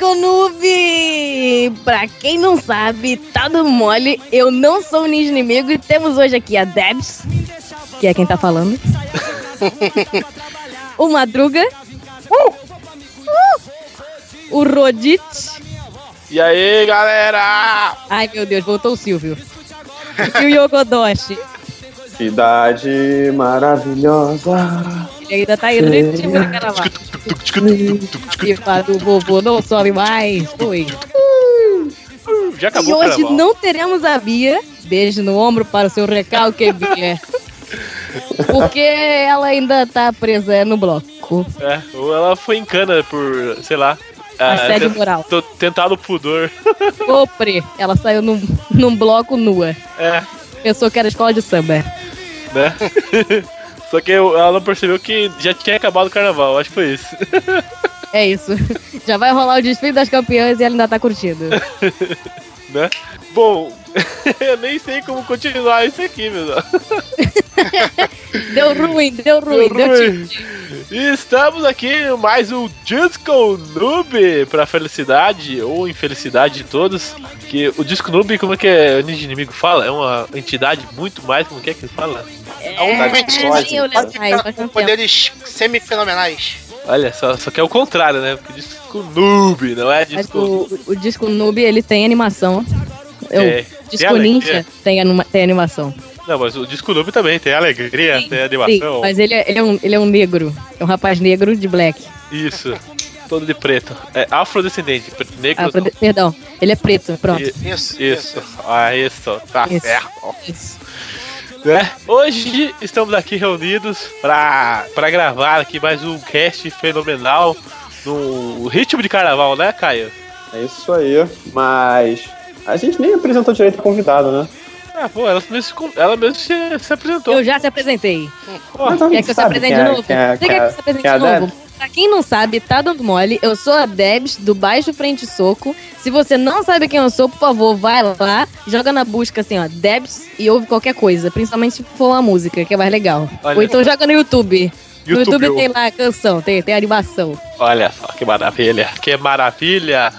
Disco Noob! Pra quem não sabe, tá do mole, eu não sou o ninja inimigo e temos hoje aqui a Debs, que é quem tá falando. o Madruga. Uh! Uh! O Rodit. E aí, galera? Ai, meu Deus, voltou o Silvio. E o Yogodoshi. Cidade maravilhosa. Ele ainda tá indo no time do carnaval. E o vovô não sobe mais. Oi. Já acabou e o hoje carnaval. não teremos a Bia. Beijo no ombro para o seu recalque, Bia. Porque ela ainda tá presa no bloco. É, ou ela foi em cana por, sei lá. ah, Assédio tent- moral. tô- Tentado pudor. Ô, Pre, ela saiu num, num bloco nua. É, Pensou que era escola de samba. Né? Só que ela não percebeu que já tinha acabado o carnaval, acho que foi isso. É isso. Já vai rolar o desfile das campeãs e ela ainda tá curtindo. né? Bom, eu nem sei como continuar isso aqui, meu Deus. Deu ruim, deu ruim, deu, ruim. E estamos aqui em mais um Disco Noob pra felicidade ou infelicidade de todos. Que o Disco Noob, como é que é, o Ninja Inimigo fala? É uma entidade muito mais, como é que ele fala? É um faz com tanto poderes semifenomenais. Olha, só, só que é o contrário, né? Porque Disco Noob, não é Disco... o, o disco noob, ele tem animação. É, tem disco alegria. ninja tem, anima- tem animação. Não, mas o Disco Noob também tem alegria, tem animação. Sim, mas ele é, ele, é um, ele é um negro. É um rapaz negro de black. Isso. Todo de preto. É afrodescendente, negro. Ah, pro- perdão, ele é preto. Pronto. I- Isso, Isso, ah, isso, tá Isso. certo. Isso. Né? Hoje estamos aqui reunidos pra, pra gravar aqui mais um cast fenomenal no ritmo de carnaval, né, Caio? É isso aí. Mas a gente nem apresentou direito a convidado, né? Ah, pô, ela mesmo ela mesmo se, se apresentou. Eu já se apresentei. Pô, Quer que eu se apresente quem de é- novo? quem é- Você quer que é- eu se apresente é de a novo? Pra quem não sabe, tá dando mole. Eu sou a Debs, do Baixo Frente Soco. Se você não sabe quem eu sou, por favor, vai lá, joga na busca assim, ó, Debs e ouve qualquer coisa. Principalmente se for uma música, que é mais legal. Olha Ou então joga no YouTube. No YouTube, YouTube tem lá a canção, tem, tem animação. Olha só que maravilha, que maravilha.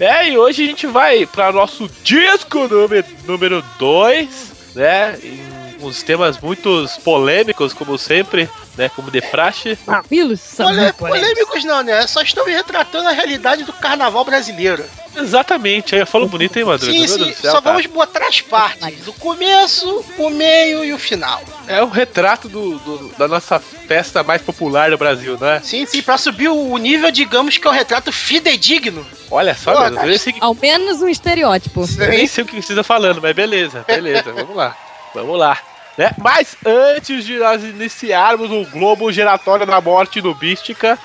É, e hoje a gente vai para nosso disco número, número 2, né? Em uns temas muito polêmicos, como sempre, né? Como de praxe. Mamilos são Pole- muito polêmicos. polêmicos não, né? Só estão retratando a realidade do carnaval brasileiro. Exatamente, aí falou bonito, hein, Madruga? Sim, Meu sim. Deus do céu, Só cara. vamos botar as partes. O começo, o meio e o final. É o retrato do, do- da nossa festa mais popular do Brasil, não é? Sim, sim. Pra subir o nível, digamos que é o retrato fidedigno. Olha só, Pô, meu Deus, eu nem sei, Ao menos um estereótipo. eu nem sei o que você está falando, mas beleza, beleza, vamos lá. Vamos lá. Né? Mas antes de nós iniciarmos o Globo Giratório da Morte Nubística,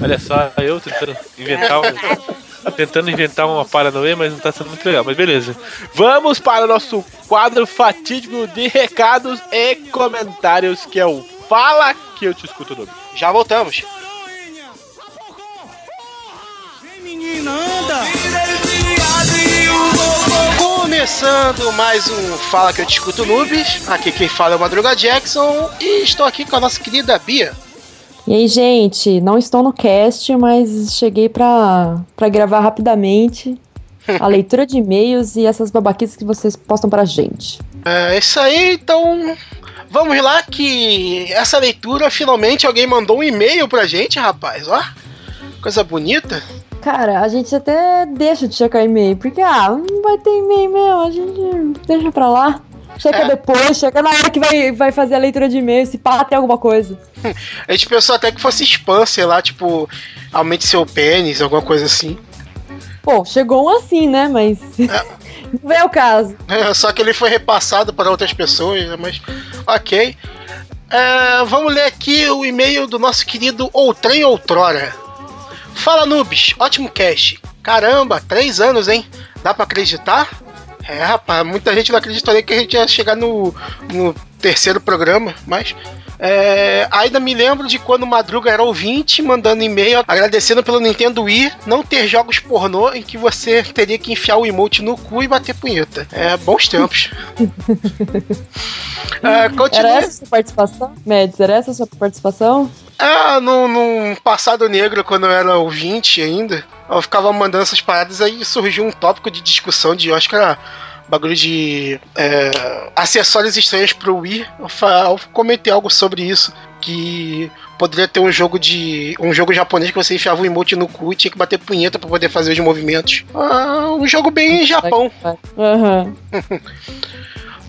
olha só, eu tentando inventar um. Tentando inventar uma paranoia, mas não tá sendo muito legal, mas beleza. Vamos para o nosso quadro fatídico de recados e comentários, que é o Fala que eu te escuto no Já voltamos. Começando mais um Fala que eu te escuto Noobs. Aqui quem fala é o Madruga Jackson e estou aqui com a nossa querida Bia. E aí, gente, não estou no cast, mas cheguei pra, pra gravar rapidamente a leitura de e-mails e essas babaquices que vocês postam pra gente. É isso aí, então vamos lá que essa leitura finalmente alguém mandou um e-mail pra gente, rapaz, ó. Coisa bonita. Cara, a gente até deixa de checar e-mail, porque, ah, não vai ter e-mail mesmo, a gente deixa pra lá. Checa É. depois, checa na hora que vai, vai fazer a leitura de e-mail, se pá, tem alguma coisa. A gente pensou até que fosse spam, sei lá, tipo, aumente seu pênis, alguma coisa assim. Bom, chegou um assim, né, mas não é o caso. É, só que ele foi repassado para outras pessoas, né, mas ok. É, vamos ler aqui o e-mail do nosso querido Outrem Outrora. Fala Nubes, ótimo cast. Caramba, três anos, hein? Dá pra acreditar? É, rapaz, muita gente não acreditaria que a gente ia chegar no, no terceiro programa, mas. É, ainda me lembro de quando o Madruga era ouvinte, mandando e-mail agradecendo pelo Nintendo Wii não ter jogos pornô em que você teria que enfiar o emote no cu e bater punheta. É, bons tempos. É, continua. Era essa a sua participação? Médios, era essa a sua participação? Ah, num, num passado negro, quando eu era ouvinte ainda. eu ficava mandando essas paradas, aí surgiu um tópico de discussão de, eu acho que era bagulho de é, acessórios estranhos pro Wii. Eu, eu comentei algo sobre isso, que poderia ter um jogo de um jogo japonês que você enfiava o emote no cu e tinha que bater punheta pra poder fazer os movimentos. Ah, um jogo bem Japão. Aham.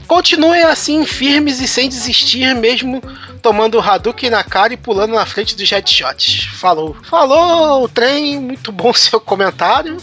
Continuem assim, firmes e sem desistir, mesmo tomando o Hadouken na cara e pulando na frente dos headshots. Falou. Falou, trem, muito bom seu comentário.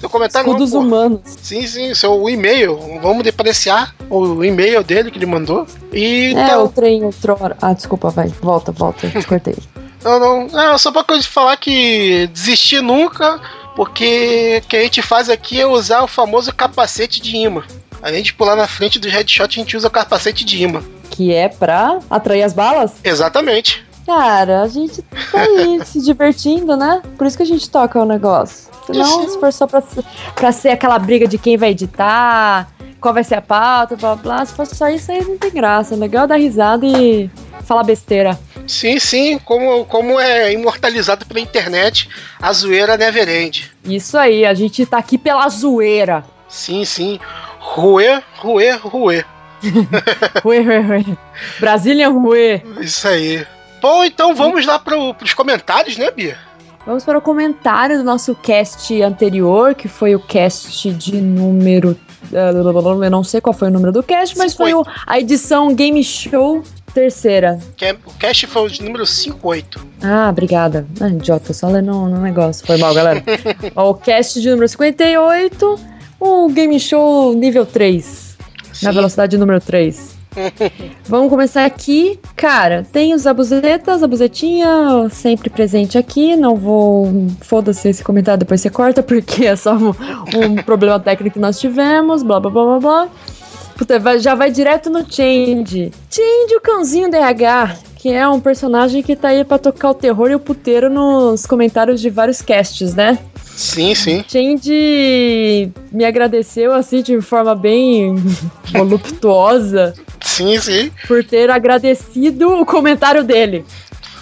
Seu comentário Escudos pô. humanos. Sim, sim, seu e-mail. Vamos depreciar o e-mail dele que ele mandou. E É, o então, trem outrora. Ah, desculpa, vai. Volta, volta. Te cortei. não, não, não, só pra coisa de falar que desistir nunca, porque o que a gente faz aqui é usar o famoso capacete de imã. Além de pular na frente do headshot, a gente usa capacete de imã. Que é pra atrair as balas? Exatamente. Cara, a gente tá aí se divertindo, né? Por isso que a gente toca o negócio. Senão, se for só pra, ser- pra ser aquela briga de quem vai editar, qual vai ser a pauta, blá blá, se fosse só isso aí não tem graça. É legal dar risada e falar besteira. Sim, sim, como, como é imortalizado pela internet, a zoeira never end. Isso aí, a gente tá aqui pela zoeira. Sim, sim. Ruê, ruê, ruê. Ué, ué, ué. Brasília Rue. Isso aí. Bom, então vamos lá pro, pros comentários, né, Bia? Vamos para o comentário do nosso cast anterior, que foi o cast de número. ah, Eu não sei qual foi o número do cast, mas foi o- a edição Game Show terceira. É- o cast foi o de número 58. Ah, obrigada. Ah, idiota, só lendo no negócio. Foi mal, galera. Ó, o cast de número 58, o Game Show nível 3. Na Sim. velocidade número 3. Vamos começar aqui. Cara, tem os abuzetas, a buzetinha sempre presente aqui. Não vou. Foda-se esse comentário, depois você corta, porque é só um, um problema técnico que nós tivemos. Blá blá blá blá blá. Puta, vai- já vai direto no Change. Change, o cãozinho DH, que é um personagem que tá aí pra tocar o terror e o puteiro nos comentários de vários casts, né? Sim, sim. Change me agradeceu assim de forma bem voluptuosa Sim, sim. por ter agradecido o comentário dele.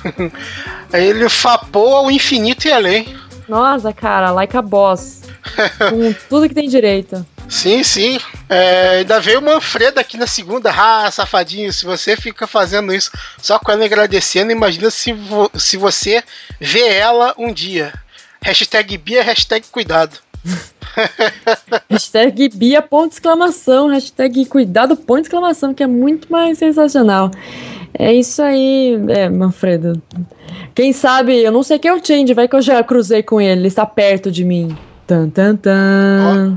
Ele fapou ao infinito e além. Nossa, cara, like a boss. Com tudo que tem direito. Sim, sim. É, ainda veio o Manfredo aqui na segunda. Ah, safadinho, se você fica fazendo isso só com ela agradecendo, imagina se, vo- se você vê ela um dia. Hashtag Bia, hashtag cuidado. Hashtag Bia, ponto exclamação. Hashtag cuidado, ponto exclamação, que é muito mais sensacional. É isso aí, é, Manfredo. Quem sabe, eu não sei quem é o Change, vai que eu já cruzei com ele, ele está perto de mim. Tan, tan, tan. É o,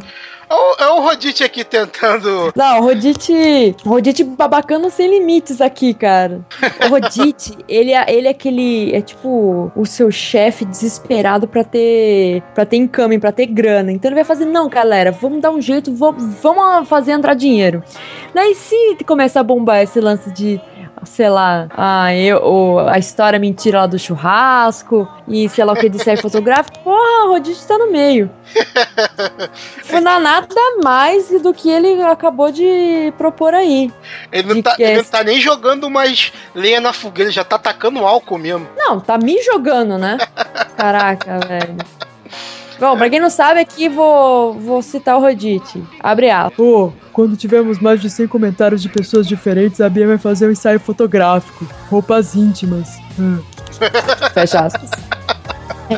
é o Rodite aqui tentando. Não, Rodite. Rodite babacano sem limites aqui, cara. O Rodite, ele é, ele é aquele. É tipo o seu chefe desesperado pra ter. para ter income, pra ter grana. Então ele vai fazer, não, galera, vamos dar um jeito, vamos, vamos fazer entrar dinheiro. Daí se começa a bombar esse lance de. Sei lá, ah, eu, a história mentira lá do churrasco e sei lá o que de série fotográfica, porra, o Rodite tá no meio. Foi na nada mais do que ele acabou de propor aí. Ele não, tá, ele é não tá nem jogando mais lenha na fogueira, já tá tacando álcool mesmo. Não, tá me jogando, né? Caraca, velho. Bom, pra quem não sabe, aqui vou, vou citar o Rodite. Abre aspas. Pô, quando tivermos mais de 100 comentários de pessoas diferentes, a Bia vai fazer um ensaio fotográfico. Roupas íntimas. Hum. Fecha aspas.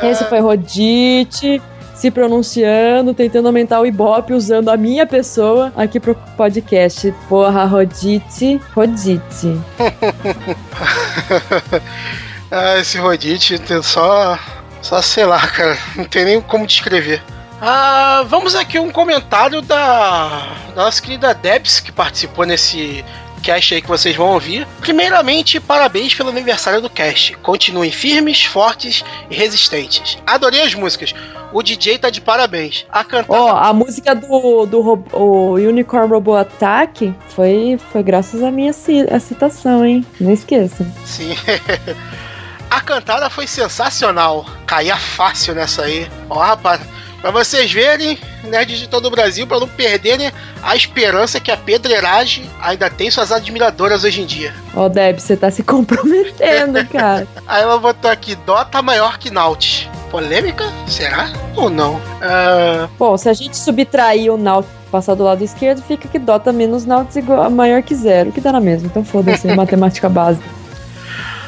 Esse foi Rodite se pronunciando, tentando aumentar o Ibope usando a minha pessoa aqui pro podcast. Porra, Rodite. Rodite. Ah, esse Rodite tem só. Só sei lá, cara. Não tem nem como descrever. Ah, vamos aqui um comentário da, da nossa querida Debs, que participou nesse cast aí que vocês vão ouvir. Primeiramente, parabéns pelo aniversário do cast. Continuem firmes, fortes e resistentes. Adorei as músicas. O DJ tá de parabéns. A cantada. Ó, a música do, do o Unicorn Robot Attack foi, foi graças à minha ci- a citação, hein? Não esqueça. Sim. A cantada foi sensacional. Caía fácil nessa aí. Ó, rapaz, pra vocês verem, nerds de todo o Brasil, pra não perderem a esperança que a pedreiragem ainda tem suas admiradoras hoje em dia. Ó, Deb, você tá se comprometendo, cara. Aí ela botou aqui, Dota maior que Naut. polêmica? Será? Ou não? Ah, Bom, se a gente subtrair o e passar do lado esquerdo, fica que dota menos náuticos igual maior que zero, que dá na mesma. Então foda-se, matemática básica.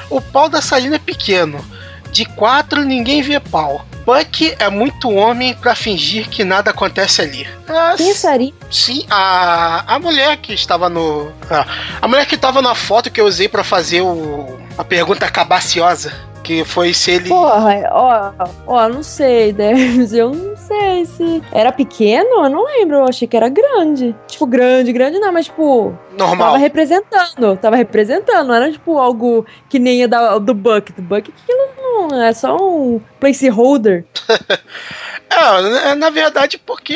O pau da Salina é pequeno. De quatro, ninguém vê pau. Buck é muito homem pra fingir que nada acontece ali. Ah, Quem é? Sim, a, a mulher que estava no. ah, a mulher que estava na foto que eu usei pra fazer o, a pergunta cabaciosa. Que foi se ele. Porra, ó, ó, não sei, Deves, eu não sei se. Era pequeno? Eu não lembro, eu achei que era grande. Tipo, grande, grande não, mas tipo, normal. tava representando, tava representando, não era tipo algo que nem a da, do Bucket. Do Bucket, aquilo não, é só um placeholder. É, na- na verdade, porque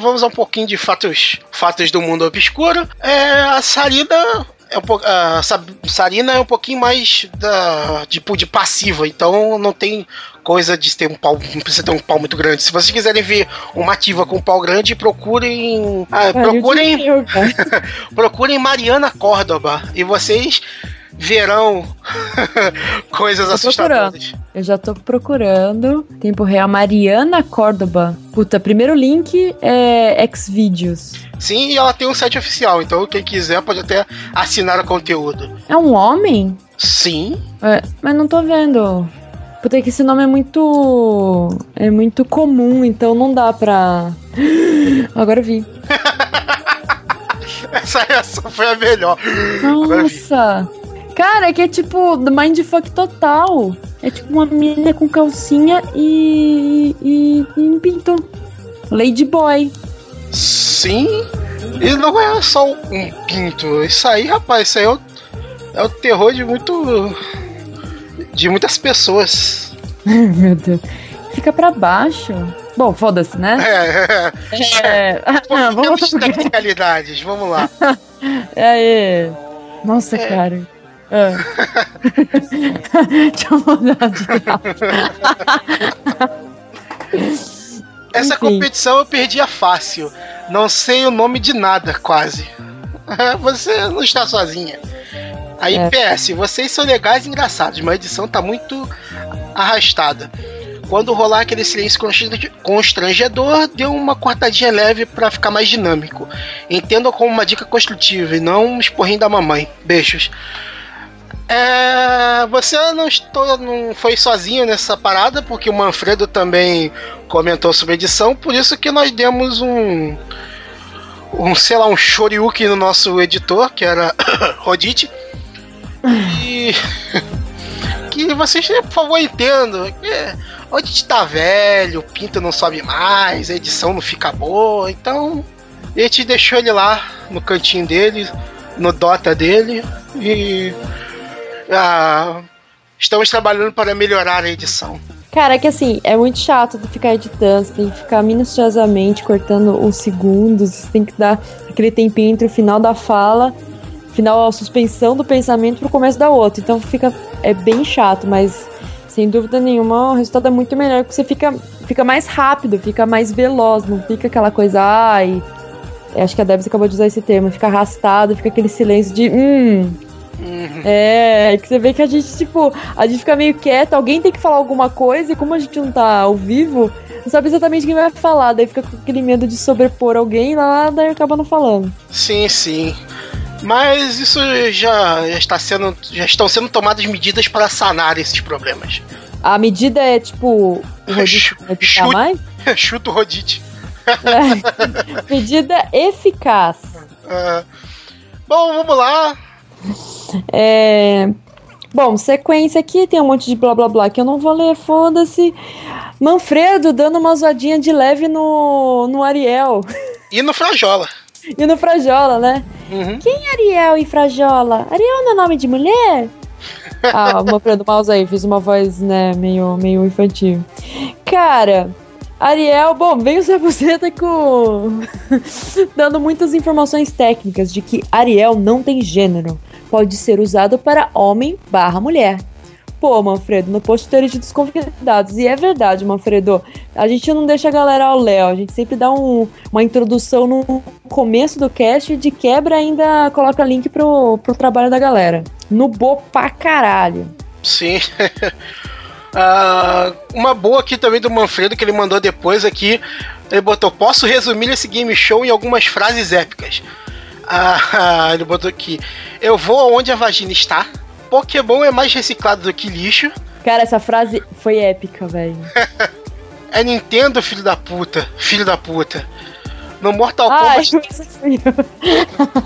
vamos usar um pouquinho de fatos, fatos do mundo obscuro. É, a Sarina é um pouco, a Sa- Sarina é um pouquinho mais da tipo de passiva, então não tem coisa de ter um pau, não precisa ter um pau muito grande. Se vocês quiserem ver uma ativa com um pau grande, procurem, ah, procurem, cara. procurem Mariana Córdoba e vocês verão coisas assustadoras. Eu já tô procurando. Tempo real, Mariana Córdoba. Puta, primeiro link é Xvideos. Sim, e ela tem um site oficial, então quem quiser pode até assinar o conteúdo. É um homem? Sim. É, mas não tô vendo. Puta, é que esse nome é muito. É muito comum, então não dá pra. Agora eu vi. Essa reação foi a melhor. Nossa! Cara, é que é tipo mindfuck total. É tipo uma menina com calcinha e. e. e um pinto. Lady Boy. Sim. E não é só um pinto. Isso aí, rapaz, isso aí é o, é o terror de muito. de muitas pessoas. Meu Deus. Fica pra baixo. Bom, foda-se, né? É, é. É. Ah, vamos Temos tecnicalidades, vamos lá. É, é. Nossa, É. cara. Ah. Deixa eu mudar de. Essa Enfim. competição eu perdia fácil. Não sei o nome de nada, quase. Você não está sozinha. Aí, É. PS, vocês são legais e engraçados, mas a edição tá muito arrastada. Quando rolar aquele silêncio constrange- constrangedor, deu uma cortadinha leve pra ficar mais dinâmico. Entenda como uma dica construtiva e não um esporrinho da mamãe. Beijos. É, você não, estou, não foi sozinho nessa parada, porque o Manfredo também comentou sobre a edição, por isso que nós demos um. Um, sei lá, um shoryuken no nosso editor, que era Rodite. E. que vocês, por favor, entendam. Que o Rodite tá velho, o pinto não sobe mais, a edição não fica boa, então. A gente deixou ele lá no cantinho dele, no Dota dele, e. Ah, estamos trabalhando para melhorar a edição. Cara, é que assim, é muito chato de ficar editando, você tem que ficar minuciosamente cortando os segundos, você tem que dar aquele tempinho entre o final da fala, final a suspensão do pensamento pro começo da outra. Então fica é bem chato, mas sem dúvida nenhuma o resultado é muito melhor, porque você fica fica mais rápido, fica mais veloz, não fica aquela coisa, ai, acho que a Debs acabou de usar esse termo, fica arrastado, fica aquele silêncio de hum, Uhum. é, que você vê que a gente, tipo, a gente fica meio quieto, alguém tem que falar alguma coisa, e como a gente não tá ao vivo, não sabe exatamente quem vai falar, daí fica com aquele medo de sobrepor alguém lá, daí acaba não falando. Sim, sim. Mas isso já, já está sendo. Já estão sendo tomadas medidas para sanar esses problemas. A medida é, tipo, o Chute. mais? Chuta o Rodite. É. medida eficaz. Ah, bom, vamos lá. É... Bom, sequência aqui, tem um monte de blá blá blá que eu não vou ler, foda-se. Manfredo dando uma zoadinha de leve no, no Ariel. E no Frajola. E no Frajola, né? Uhum. Quem é Ariel e Frajola? Ariel não é nome de mulher? ah, Manfredo Mouse aí, fiz uma voz, né, meio, meio infantil. Cara, Ariel, bom, veio o Zé Buceta com. dando muitas informações técnicas de que Ariel não tem gênero. Pode ser usado para homem barra mulher. Pô, Manfredo, no post teoria dos convidados. E é verdade, Manfredo. A gente não deixa a galera ao Léo. A gente sempre dá um- uma introdução no começo do cast e de quebra ainda coloca link pro, pro trabalho da galera. No bo pra caralho. Sim. Ah, uma boa aqui também do Manfredo que ele mandou depois aqui. Ele botou: Posso resumir esse game show em algumas frases épicas. Ah, ele botou aqui: Eu vou aonde a vagina está. Pokémon é mais reciclado do que lixo. Cara, essa frase foi épica, velho. É Nintendo, filho da puta. Filho da puta. No Mortal Ai, Kombat.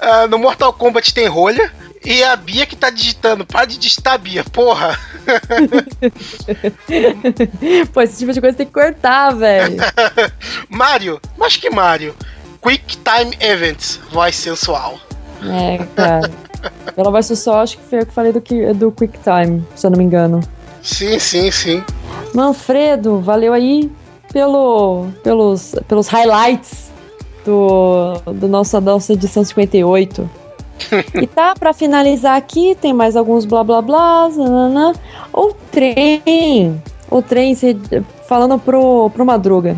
ah, no Mortal Kombat tem rolha. E a Bia que tá digitando. Para de digitar, Bia, porra. Pô, esse tipo de coisa tem que cortar, velho. Mario, mas que Mario? Quick Time Events, voz sensual. É, cara. Ela vai ser só, acho que foi eu que falei do, do Quick Time, se eu não me engano. Sim, sim, sim. Manfredo, valeu aí pelo, pelos, pelos highlights do, do nossa, nossa edição 58. e tá, pra finalizar aqui, tem mais alguns blá blá blá. Nanana. O trem. O trem, falando pro, pro Madruga.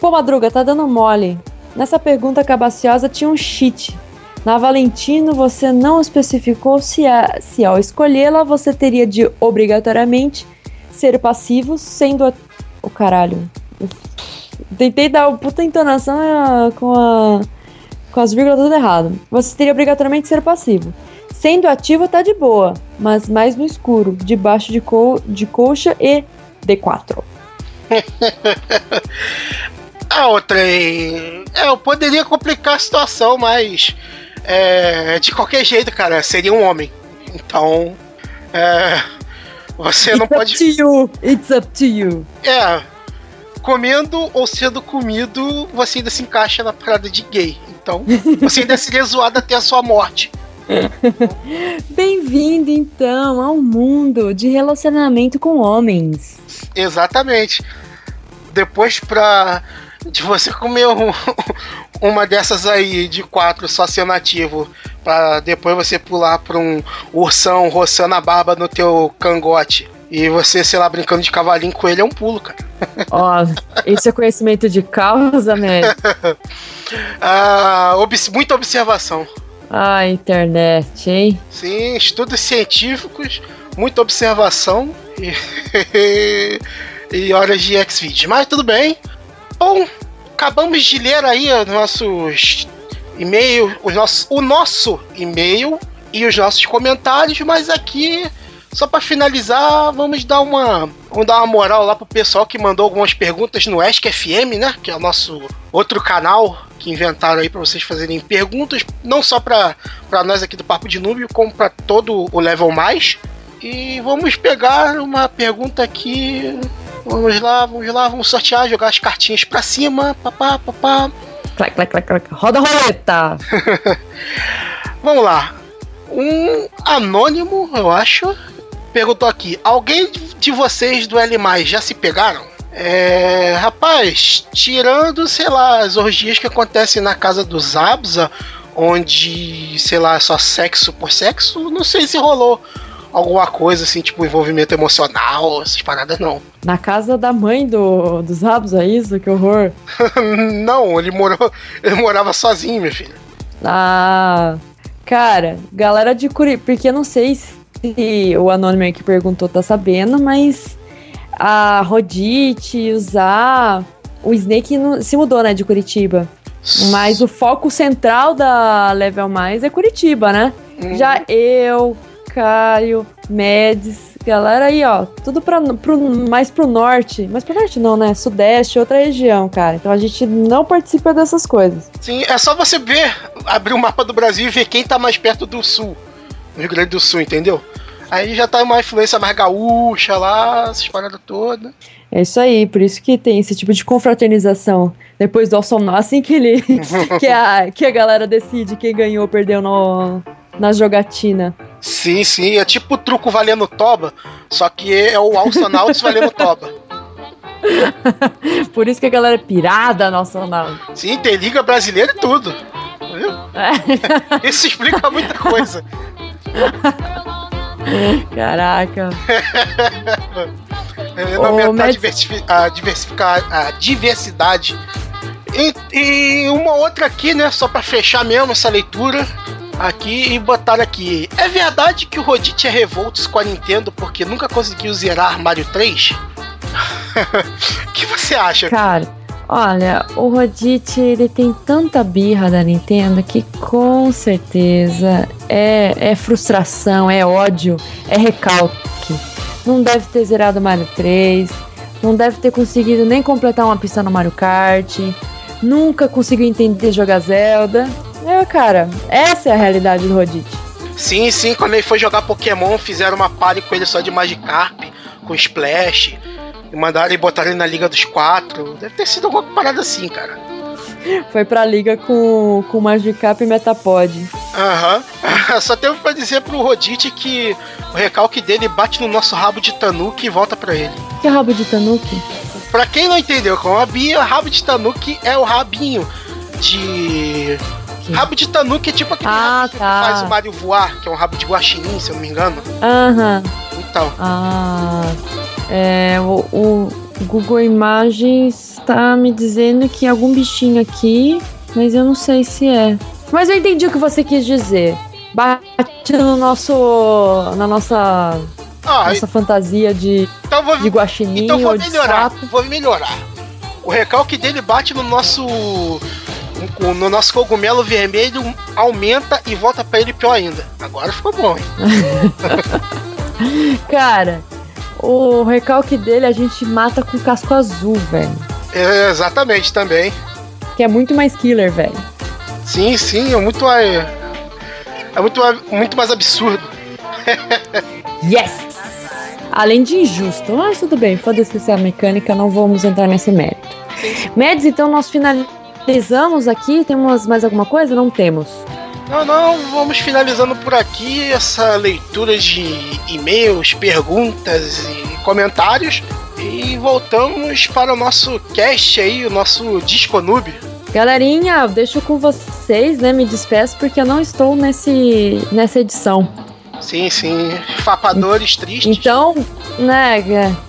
Pô, Madruga, tá dando mole. Nessa pergunta cabaciosa tinha um cheat. Na Valentino, você não especificou se, a, se ao escolhê-la você teria de obrigatoriamente ser passivo, sendo o caralho. Tentei dar uma puta entonação ah, com, a, com as vírgulas tudo errado. Você teria obrigatoriamente ser passivo. Sendo ativo tá de boa, mas mais no escuro, debaixo de, co de coxa e D4. Ah, o trem. É, eu poderia complicar a situação, mas. É, de qualquer jeito, cara, seria um homem. Então. É, você não It's up pode. to you, it's up to you. É. Comendo ou sendo comido, você ainda se encaixa na parada de gay. Então, você ainda seria zoado até a sua morte. Bem-vindo então ao mundo de relacionamento com homens. Exatamente. Depois pra. De você comer um- uma dessas aí de quatro só sendo ativo, pra depois você pular pra um ursão roçando a barba no teu cangote. E você, sei lá, brincando de cavalinho com ele é um pulo, cara. Ó, esse é conhecimento de causa, né? Ah, muita observação. Ah, internet, hein? Sim, estudos científicos, muita observação e, e horas de X-Videos. Mas tudo bem. Bom, acabamos de ler aí os nossos e-mails, os nossos, o nosso e-mail e os nossos comentários, mas aqui, só para finalizar, vamos dar uma vamos dar uma moral lá pro pessoal que mandou algumas perguntas no Ask FM, né? Que é o nosso outro canal que inventaram aí para vocês fazerem perguntas, não só para nós aqui do Papo de Núbio, como para todo o level mais. E vamos pegar uma pergunta aqui. Vamos lá, vamos lá, vamos sortear, jogar as cartinhas pra cima. Papá, papá. Clac, clac, clac, clac. Roda a roleta! Vamos lá. Um anônimo, eu acho, perguntou aqui: Alguém de vocês do L já se pegaram? É, rapaz, tirando, sei lá, as orgias que acontecem na casa dos Abza, onde, sei lá, é só sexo por sexo, não sei se rolou alguma coisa assim, tipo envolvimento emocional, essas paradas não. Na casa da mãe do, dos rabos, é isso? Que horror. não, ele morou, ele morava sozinho, meu filho. Ah, cara, galera de Curitiba, porque eu não sei se o anônimo aí que perguntou tá sabendo, mas a Rodite, o Zá, o Snake não- se mudou, né, de Curitiba. Mas o foco central da Level Mais é Curitiba, né? Hum, Já eu, Caio, Medes, galera aí, ó, tudo pra, pro, mais pro norte. Mas pro norte não, né? Sudeste, outra região, cara. Então a gente não participa dessas coisas. Sim, é só você ver, abrir o mapa do Brasil e ver quem tá mais perto do sul. No Rio Grande do Sul, entendeu? Aí já tá uma influência mais gaúcha lá, essas paradas todas. É isso aí, por isso que tem esse tipo de confraternização. Depois do Alçonar, assim que ele. que, a, que a galera decide quem ganhou ou perdeu no, na jogatina. Sim, sim, é tipo o truco valendo toba, só que é o Alçonauts valendo toba. Por isso que a galera é pirada no Alçonar. Sim, tem liga brasileira e tudo. Viu? É. Isso explica muita coisa. Caraca. É, Ô, aumentar diversifi- a diversificar a diversidade. E, e uma outra aqui, né? Só pra fechar mesmo essa leitura. Aqui e botaram aqui. É verdade que o Rodite é revoltos com a Nintendo porque nunca conseguiu zerar Mario 3? O que você acha? Cara, olha, o Rodite ele tem tanta birra da Nintendo que com certeza é, é frustração, é ódio, é recalque. Não deve ter zerado Mario 3, não deve ter conseguido nem completar uma pista no Mario Kart, nunca conseguiu entender jogar Zelda. É, cara, essa é a realidade do Rodite. Sim, sim, quando ele foi jogar Pokémon, fizeram uma party com ele só de Magikarp, com Splash, e mandaram e botaram ele na Liga dos Quatro. Deve ter sido alguma parada assim, cara. Foi pra liga com, com Magikarp e Metapod. Aham. Só temos pra dizer pro Rodite que o recalque dele bate no nosso rabo de Tanuki e volta pra ele. Que rabo de Tanuki? Pra quem não entendeu, com a Bia, rabo de Tanuki é o rabinho de. Rabo de Tanuki é tipo aquele Ah, rabinho tá. que faz o Mario voar, que é um rabo de guaxinim, se eu não me engano. Aham. Então, Ah, é, o, o Google Imagens tá me dizendo que algum bichinho aqui, mas eu não sei se é. Mas eu entendi o que você quis dizer. Bate no nosso, na nossa, ah, nossa fantasia de, então vou, de guaxinim então vou ou de melhorar, vou melhorar. O recalque dele bate no nosso no nosso cogumelo vermelho, aumenta e volta pra ele pior ainda. Agora ficou bom, hein? Cara, o recalque dele a gente mata com casco azul, velho. É, exatamente também. Que é muito mais killer, velho. Sim, sim, é muito é, é muito muito mais absurdo. Yes! Além de injusto. Mas tudo bem, foda-se se é a mecânica, não vamos entrar nesse mérito. Meds, então nós finalizamos aqui. Temos mais alguma coisa? Não temos. Não, não, vamos finalizando por aqui essa leitura de e-mails, perguntas e comentários. E voltamos para o nosso cast aí, o nosso Disco Noob. Galerinha, deixo com vocês, né? Me despeço porque eu não estou nesse, nessa edição. Sim, sim, fapadores tristes. Então, né,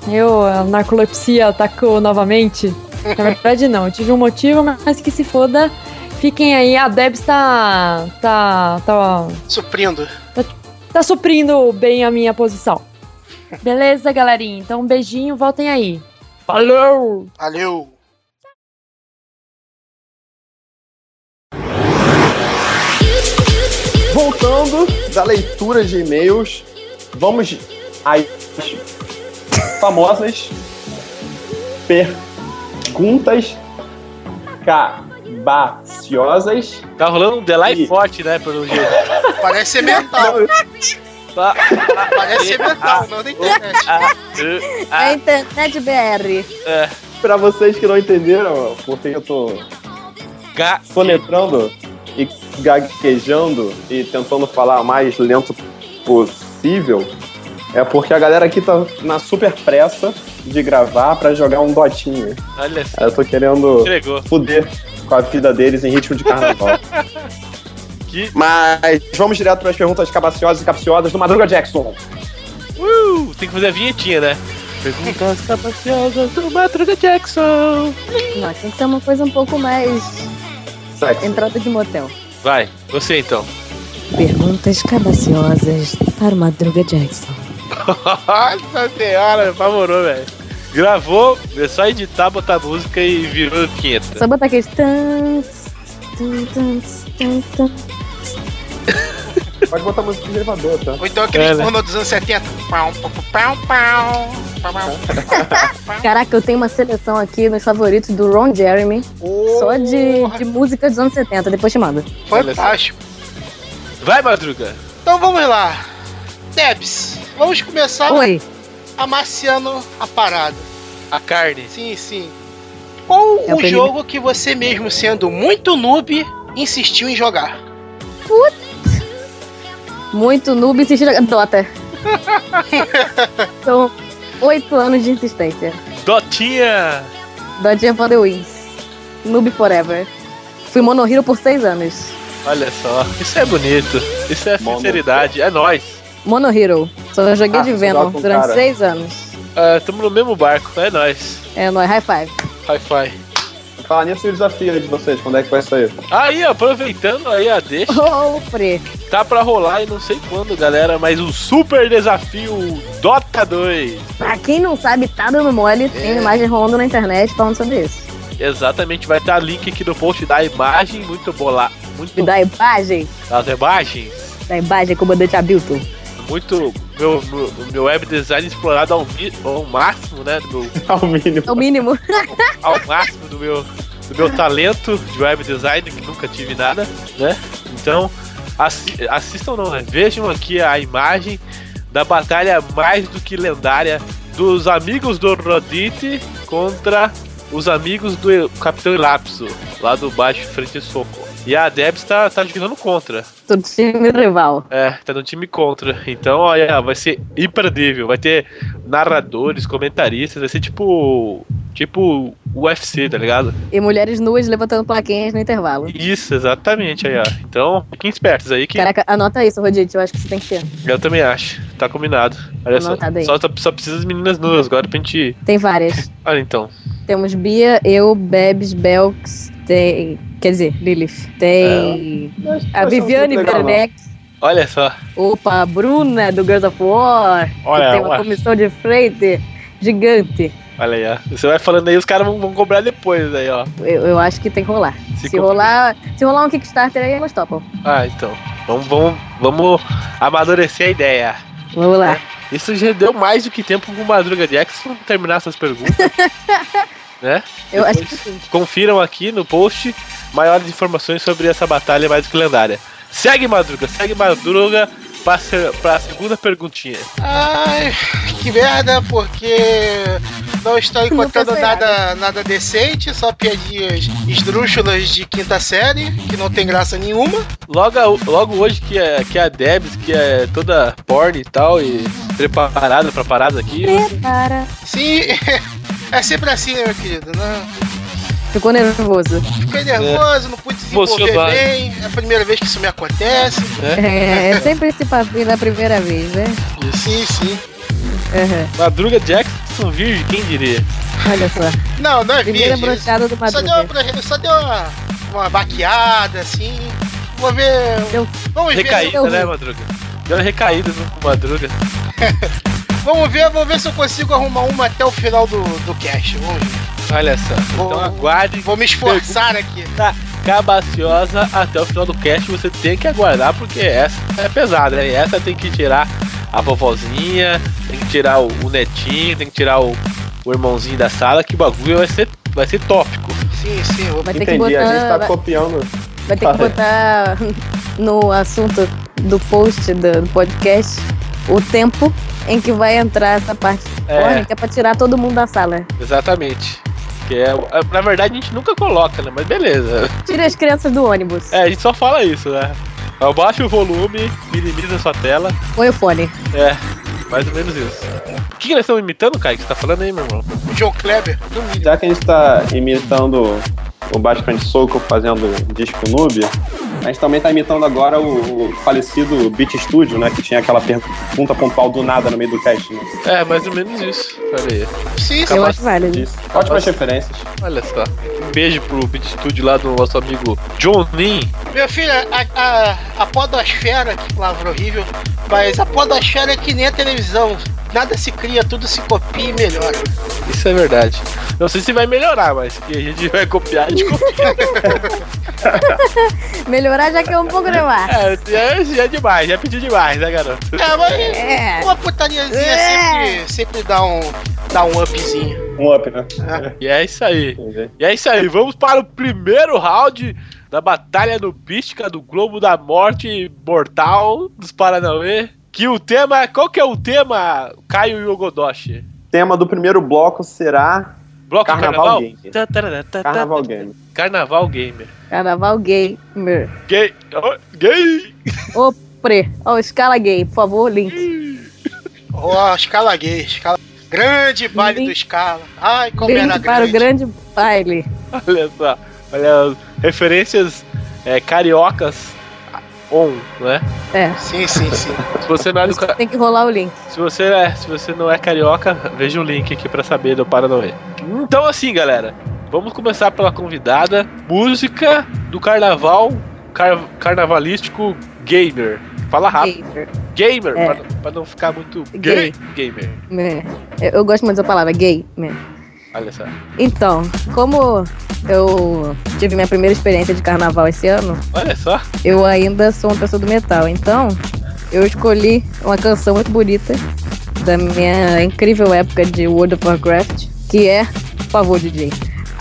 eu, a narcolepsia atacou novamente. Na verdade, não, eu tive um motivo, mas que se foda. Fiquem aí, a Debs tá. tá. tá. Suprindo. tá suprindo bem a minha posição. Beleza, galerinha? Então, um beijinho, voltem aí. Falou! Valeu! Voltando da leitura de e-mails, vamos às famosas perguntas cabaciosas. Tá rolando um delay Ih. forte, né? Pelo jeito. Parece ser mental. Tá. Parece ser mental, não da internet. Ah, É ah, a internet BR. é. Pra vocês que não entenderam, porque eu tô Ga- sonetrando e gaguejando e tentando falar o mais lento possível, é porque a galera aqui tá na super pressa de gravar pra jogar um dotinho. Olha só. Aí Eu tô querendo Entregou. fuder com a vida deles em ritmo de carnaval. Que- Mas vamos direto para as perguntas cabaciosas e capciosas do Madruga Jackson. Uh, tem que fazer a vinhetinha, né? Perguntas capaciosas do Madruga Jackson. Não, tem que ser uma coisa um pouco mais Sexy. entrada de motel. Vai, você então. Perguntas cabaciosas para o Madruga Jackson. Nossa senhora, apavorou, velho. Gravou, é só editar, botar música e virou 500. Só botar tan. Pode botar música de elevador, tá? Ou então aquele É, né? pornô dos anos 70. Pau, pau, pau. Caraca, eu tenho uma seleção aqui nos favoritos do Ron Jeremy. Só de, de música dos anos 70, depois te mando. Fantástico. Vai, Madruga. Então vamos lá. Debs, vamos começar Oi. amaciando a parada. A carne. Sim, sim. Qual É o jogo que você mesmo, sendo muito noob, insistiu em jogar? Muito noob se joga Dota. São oito anos de insistência. Dotinha. Dotinha for the wins. Noob forever. Fui monohero por seis anos. Olha só, isso é bonito. Isso é Mono. sinceridade. É nóis. Monohero. Só joguei Ah, de Venom durante cara. seis anos. Ah, tamo no mesmo barco. É nóis. É nóis, high five. Hi-fi. Fala nisso e o desafio aí de vocês, quando é que vai sair? Aí, aproveitando aí a deixa, Ô, Pre. tá pra rolar e não sei quando, galera, mas o super desafio Dota 2. Pra quem não sabe, tá dando mole, tem uma imagem rolando na internet falando sobre isso. Exatamente, vai estar link aqui no post da imagem, muito bola, muito E da imagem, das imagens, da imagem, comandante Hamilton. Muito meu, meu, meu web design explorado ao, mi- ao máximo, né, do meu, Ao mínimo. É o mínimo. ao máximo do meu, do meu talento de web design, que nunca tive nada, né? Então, assi- assistam não, né? Vejam aqui a imagem da batalha mais do que lendária dos amigos do Rodite contra os amigos do Capitão Lapso, lá do Baixo Frente Soco. E a Debs tá, tá jogando contra. Todo time rival. É, tá no time contra. Então, olha, vai ser imperdível. Vai ter narradores, comentaristas, vai ser tipo. Tipo UFC, tá ligado? E mulheres nuas levantando plaquinhas no intervalo. Isso, exatamente aí, ó. Então, fiquem espertos aí que Caraca, anota isso, Rodite, eu acho que você tem que ter. eu também acho. Tá combinado. Olha só. Aí. Só, só precisa das meninas nuas agora pra gente. Tem várias. Olha então. Temos Bia, eu, Bebs, Belks, tem. Quer dizer, Lilith. Tem. a Viviane. Werneck. Olha só. Opa, a Bruna do Girls of War. Olha, que tem uma comissão de frente gigante. Olha aí, ó. Você vai falando aí, os caras vão, vão cobrar depois aí, ó. Eu, eu acho que tem que rolar. Se Se, rolar, se rolar um Kickstarter aí, elas topam. Ah, então. Vamos, vamos, vamos amadurecer a ideia. Vamos lá. Isso já deu mais do que tempo pro Madruga Jackson terminar essas perguntas. né? Eu acho Depois- que sim. Confiram aqui no post maiores informações sobre essa batalha mais do que lendária. Segue Madruga, segue Madruga pra, ser, pra segunda perguntinha. Ai, que merda, porque não estou encontrando pensei nada, nada decente, só piadinhas esdrúxulas de quinta série, que não tem graça nenhuma. Logo, a- logo hoje que é, que é a Debs, que é toda porn e tal, e preparada pra parada aqui. Para. Sim, é sempre assim, né, meu querido? Né? Ficou nervoso. Fiquei nervoso, não pude desenvolver Emocionado. bem, é a primeira vez que isso me acontece. É, é sempre esse papinho da primeira vez, né? Sim, sim. Uhum. Madruga Jackson virgem, quem diria? Olha só. Não, não é Primeira virgem. brochada do Só deu, Madruga. uma, só deu uma, uma baqueada, assim. Vou ver. Deu- Vamos ver. Recaída, né. Madruga? Deu uma recaída no Madruga. Vamos ver, vamos ver se eu consigo arrumar uma até o final do, do cast. Vamos ver. Olha só. Vou- Então aguarde. Vou me esforçar aqui. Tá cabaciosa até o final do cast. Você tem que aguardar, porque essa é pesada, né? Essa tem que tirar a vovozinha, tem que tirar o, o netinho, tem que tirar o, o irmãozinho da sala, que o bagulho vai ser, vai ser tópico. Sim, sim. eu vou- Vai ter que Entendi, botar. a gente tá vai- copiando. Vai ter que botar no assunto do post do, do podcast o tempo em que vai entrar essa parte É. que é pra tirar todo mundo da sala. Exatamente. Que é, é- na verdade a gente nunca coloca, né? Mas beleza. Tira as crianças do ônibus. É, a gente só fala isso, né? Abaixa o volume, minimiza a sua tela. Põe o fone. É, mais ou menos isso. O que, que nós estamos imitando, Kai? que você tá falando aí, meu irmão? O John Kleber. Já que a gente tá imitando o Frente Soco fazendo disco noob, a gente também tá imitando agora o, o falecido Beat Studio, né? Que tinha aquela pergunta pontual do nada no meio do cast, né? É, mais ou menos isso. Olha aí. Sim, sim. Eu acho válido. Isso. Ótimas referências. Olha só. Um beijo pro Beat Studio lá do nosso amigo John Lin. Meu filho, a, a, a podosfera, que palavra horrível, mas a podosfera é que nem a televisão. Nada se cria, tudo se copia e melhora. Isso é verdade. Não sei se vai melhorar, mas que a gente vai copiar, a gente copia. Melhorar já que é um pouco demais. é, já, já é demais, já pedi demais, né, garoto? É, mas É. uma putariazinha É. sempre, sempre dá um, dá um upzinho. Um up, né? E é isso aí. Entendi. E é isso aí, vamos para o primeiro round da Batalha Nubística do Globo da Morte Mortal dos Paranauê. Que o tema. Qual que é o tema, Caio Yogodoshi? Tema do primeiro bloco será Bloco de Carnaval Carnaval? Game. Carnaval Game. Carnaval Gamer. Carnaval gamer. Gay. oh, gay! Ô, pre. Ó, escala gay, por favor, link. Ó, escala gay, escala. Grande baile Link- do escala. Ai, como era Link para o grande. grande baile. Olha só. Olha, referências é, cariocas on, né? É, Sim, sim, sim. Se você não é do ca- tem que rolar o link. Se você, é, se você não é carioca, veja o link aqui pra saber do Paranauê. Então assim, galera, Vamos começar pela convidada. Música do carnaval car- carnavalístico gamer. Fala rápido. Gamer. Gamer, É. pra, pra não ficar muito Gay. gay. Gamer. É. Eu, gosto muito dessa palavra, gay. né? Olha só. Então, como eu tive minha primeira experiência de carnaval esse ano, Olha só. eu ainda sou uma pessoa do metal. Então, eu escolhi uma canção muito bonita da minha incrível época de World of Warcraft, que é, por favor, DJ,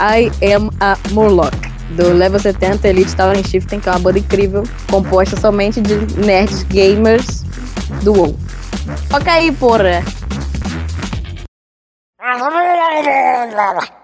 I Am a Murloc, do Level 70 Elite Tower Shifting, que é uma banda incrível, composta somente de nerds gamers do WoW. Toca aí, porra! From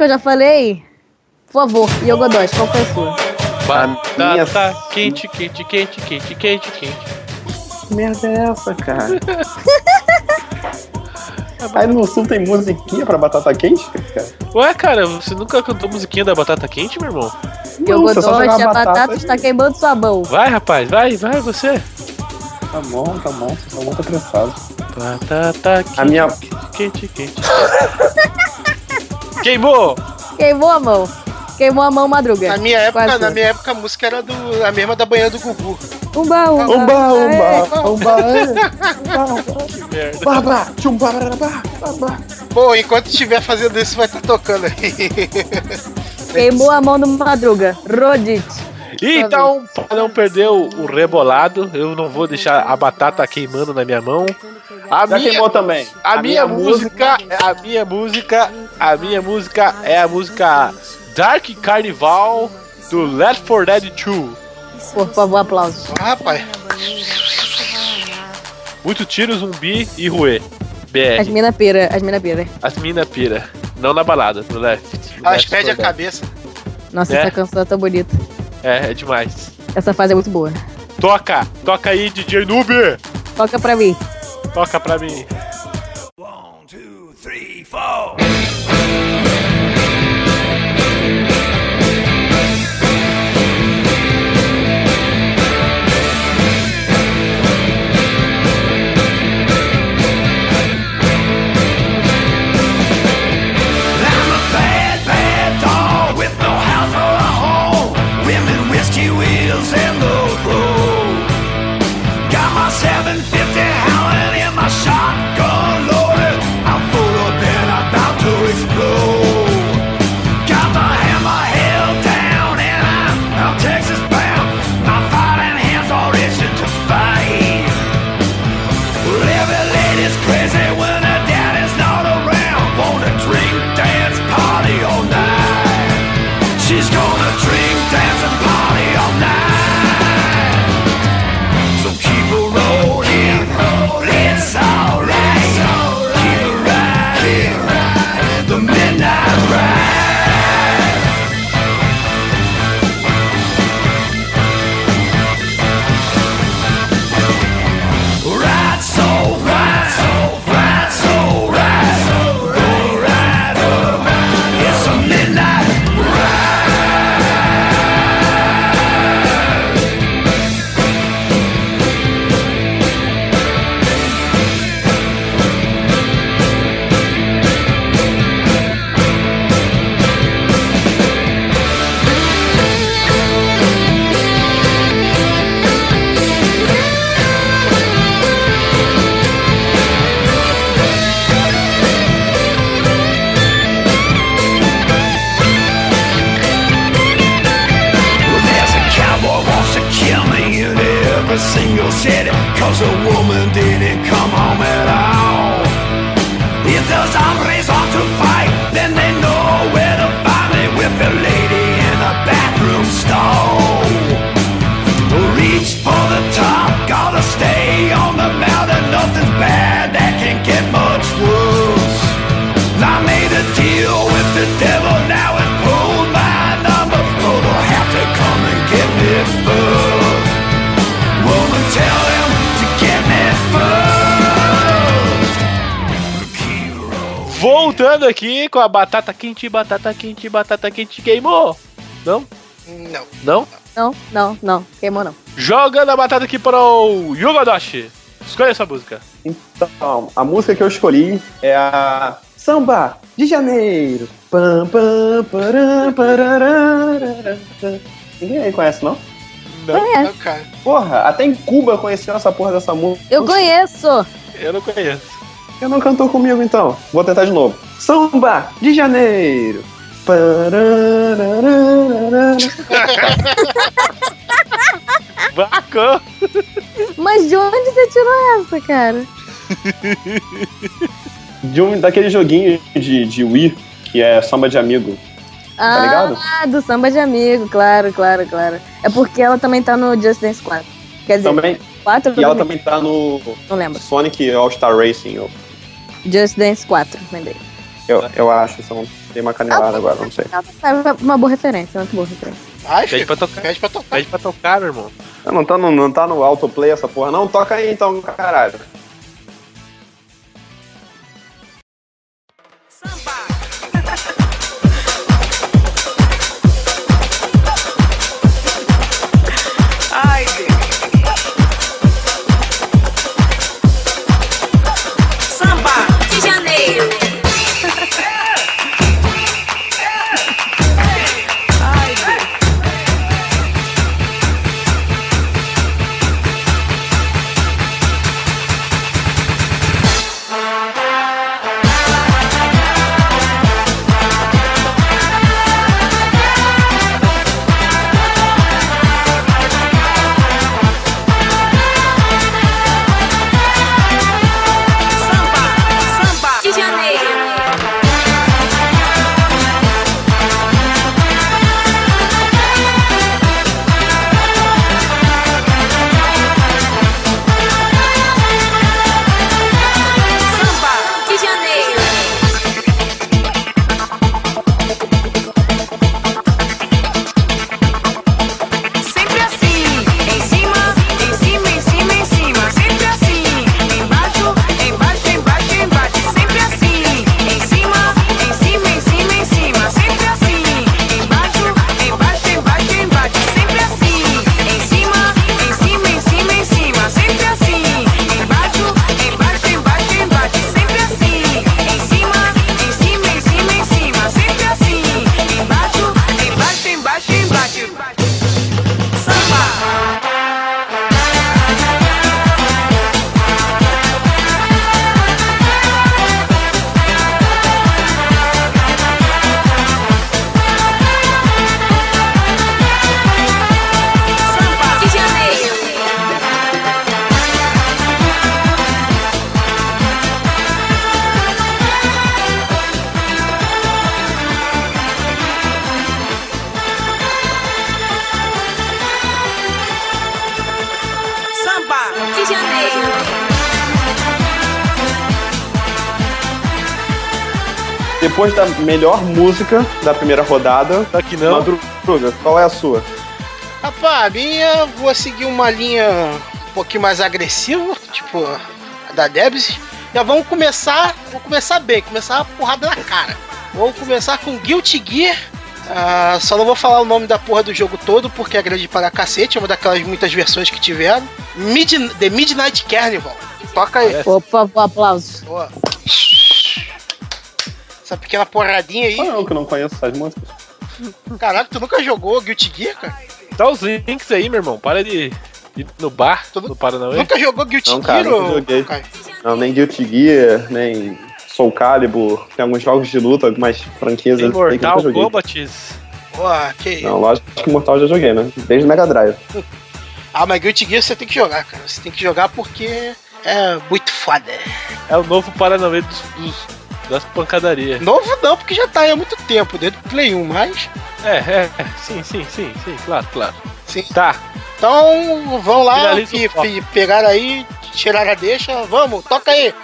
que eu já falei, por favor, Yogodosh, qual foi a sua? minha- Batata quente, quente, quente, quente, quente, quente. Que merda é essa, cara? Aí no sul tem musiquinha pra batata quente, cara? Ué, cara, você nunca cantou musiquinha da batata quente, meu irmão? Você jogar a batata batata está queimando sua mão. Vai, rapaz, vai, vai, você. Tá bom, tá bom, vocês são muito apressados. Batata quente, A minha- quente, quente. Queimou! Queimou a mão. Queimou a mão, madruga. Na minha época, Quase na minha época a música era do, a mesma da banheira do Gugu. Umba, umba. Umba, É. umba, umba, umba, Que merda. babá, tchumba, babá. Bom, enquanto estiver fazendo isso, vai estar tocando aí. Queimou a mão do madruga. Rodit. Então, para não perder o, rebolado, eu não vou deixar a batata queimando na minha mão. A Já minha, queimou também. a minha música, a minha música, a minha música é a música Dark Carnival do Left 4 Dead 2. Por favor, aplausos. Ah, rapaz. Muito tiro, zumbi e ruê. As BR. mina pira, as mina pira. As mina pira. Não na balada, no left. No Elas left perdem a 4 Dead. cabeça. Nossa, É. essa canção é tão bonita. É, é demais. Essa fase é muito boa. Toca! Toca aí, DJ Noob! Toca pra mim. Toca pra mim. One, two, three, four. Voltando aqui com a batata quente, batata quente, batata quente queimou. Não? Não. Não? Não, não, não. Queimou não. Jogando a batata aqui para o Yugadoshi. Escolha essa música. Então, a música que eu escolhi é a Samba de Janeiro. Pam, pam, param. Ninguém aí conhece, não? Conhece. Não, cara. Porra, até em Cuba conheceu essa porra dessa música. Eu conheço. Eu não conheço. Eu não cantou comigo então. Vou tentar de novo. Samba de Janeiro. Bacana. Mas de onde você tirou essa, cara? De um daquele joguinho de, de Wii, que é Samba de Amigo. Tá ligado? Ah, do samba de amigo, claro, claro, claro. É porque ela também tá no Just Dance 4. Quer dizer, Também, 4 e ela também tá no Não lembro. Sonic All-Star Racing, eu, Just Dance 4, lembrei. eu, eu acho. São, tem uma canelada agora, não sei. É uma boa referência, muito boa referência. Ai, Pede pra tocar. Pede pra tocar. Pede pra tocar, meu irmão. Não tá no, não tá no autoplay essa porra, não? Toca aí então, caralho. Samba Depois da melhor música da primeira rodada, Tá que não. Madruga, qual é a sua? Rapaz, a minha vou seguir uma linha um pouquinho mais agressiva, tipo a da Debs. Já vamos começar, vou começar bem, começar a porrada na cara. Vou começar com Guilty Gear. Ah, só não vou falar o nome da porra do jogo todo, porque é grande para cacete, é uma daquelas muitas versões que tiveram. Mid- The Midnight Carnival. Toca aí. Favor, aplausos. Boa. Essa pequena porradinha aí. Só eu que não conheço essas músicas. Caraca, tu nunca jogou Guilty Gear, cara? Tá os links aí, meu irmão. Para de ir no bar, Tudo- no Paranauê. Nunca jogou Guilty Não, cara, Gear, nunca joguei. Caio? Não, nem Guilty Gear, nem Soul Calibur. Tem alguns jogos de luta, algumas franquias eu joguei. Kombat. Boa, que Não, lógico que Mortal eu já joguei, né? Desde o Mega Drive. Ah, mas Guilty Gear você tem que jogar, cara. Você tem que jogar porque é muito foda. É o novo Paranauê dos, dos- das pancadarias. Novo não, porque já tá aí há muito tempo, desde o Play 1, mas. É, é, é. Sim, sim, sim, sim. Claro, claro. Sim. Tá. Então, vamos lá, pe pegar aí, tirar a deixa. Vamos, toca aí.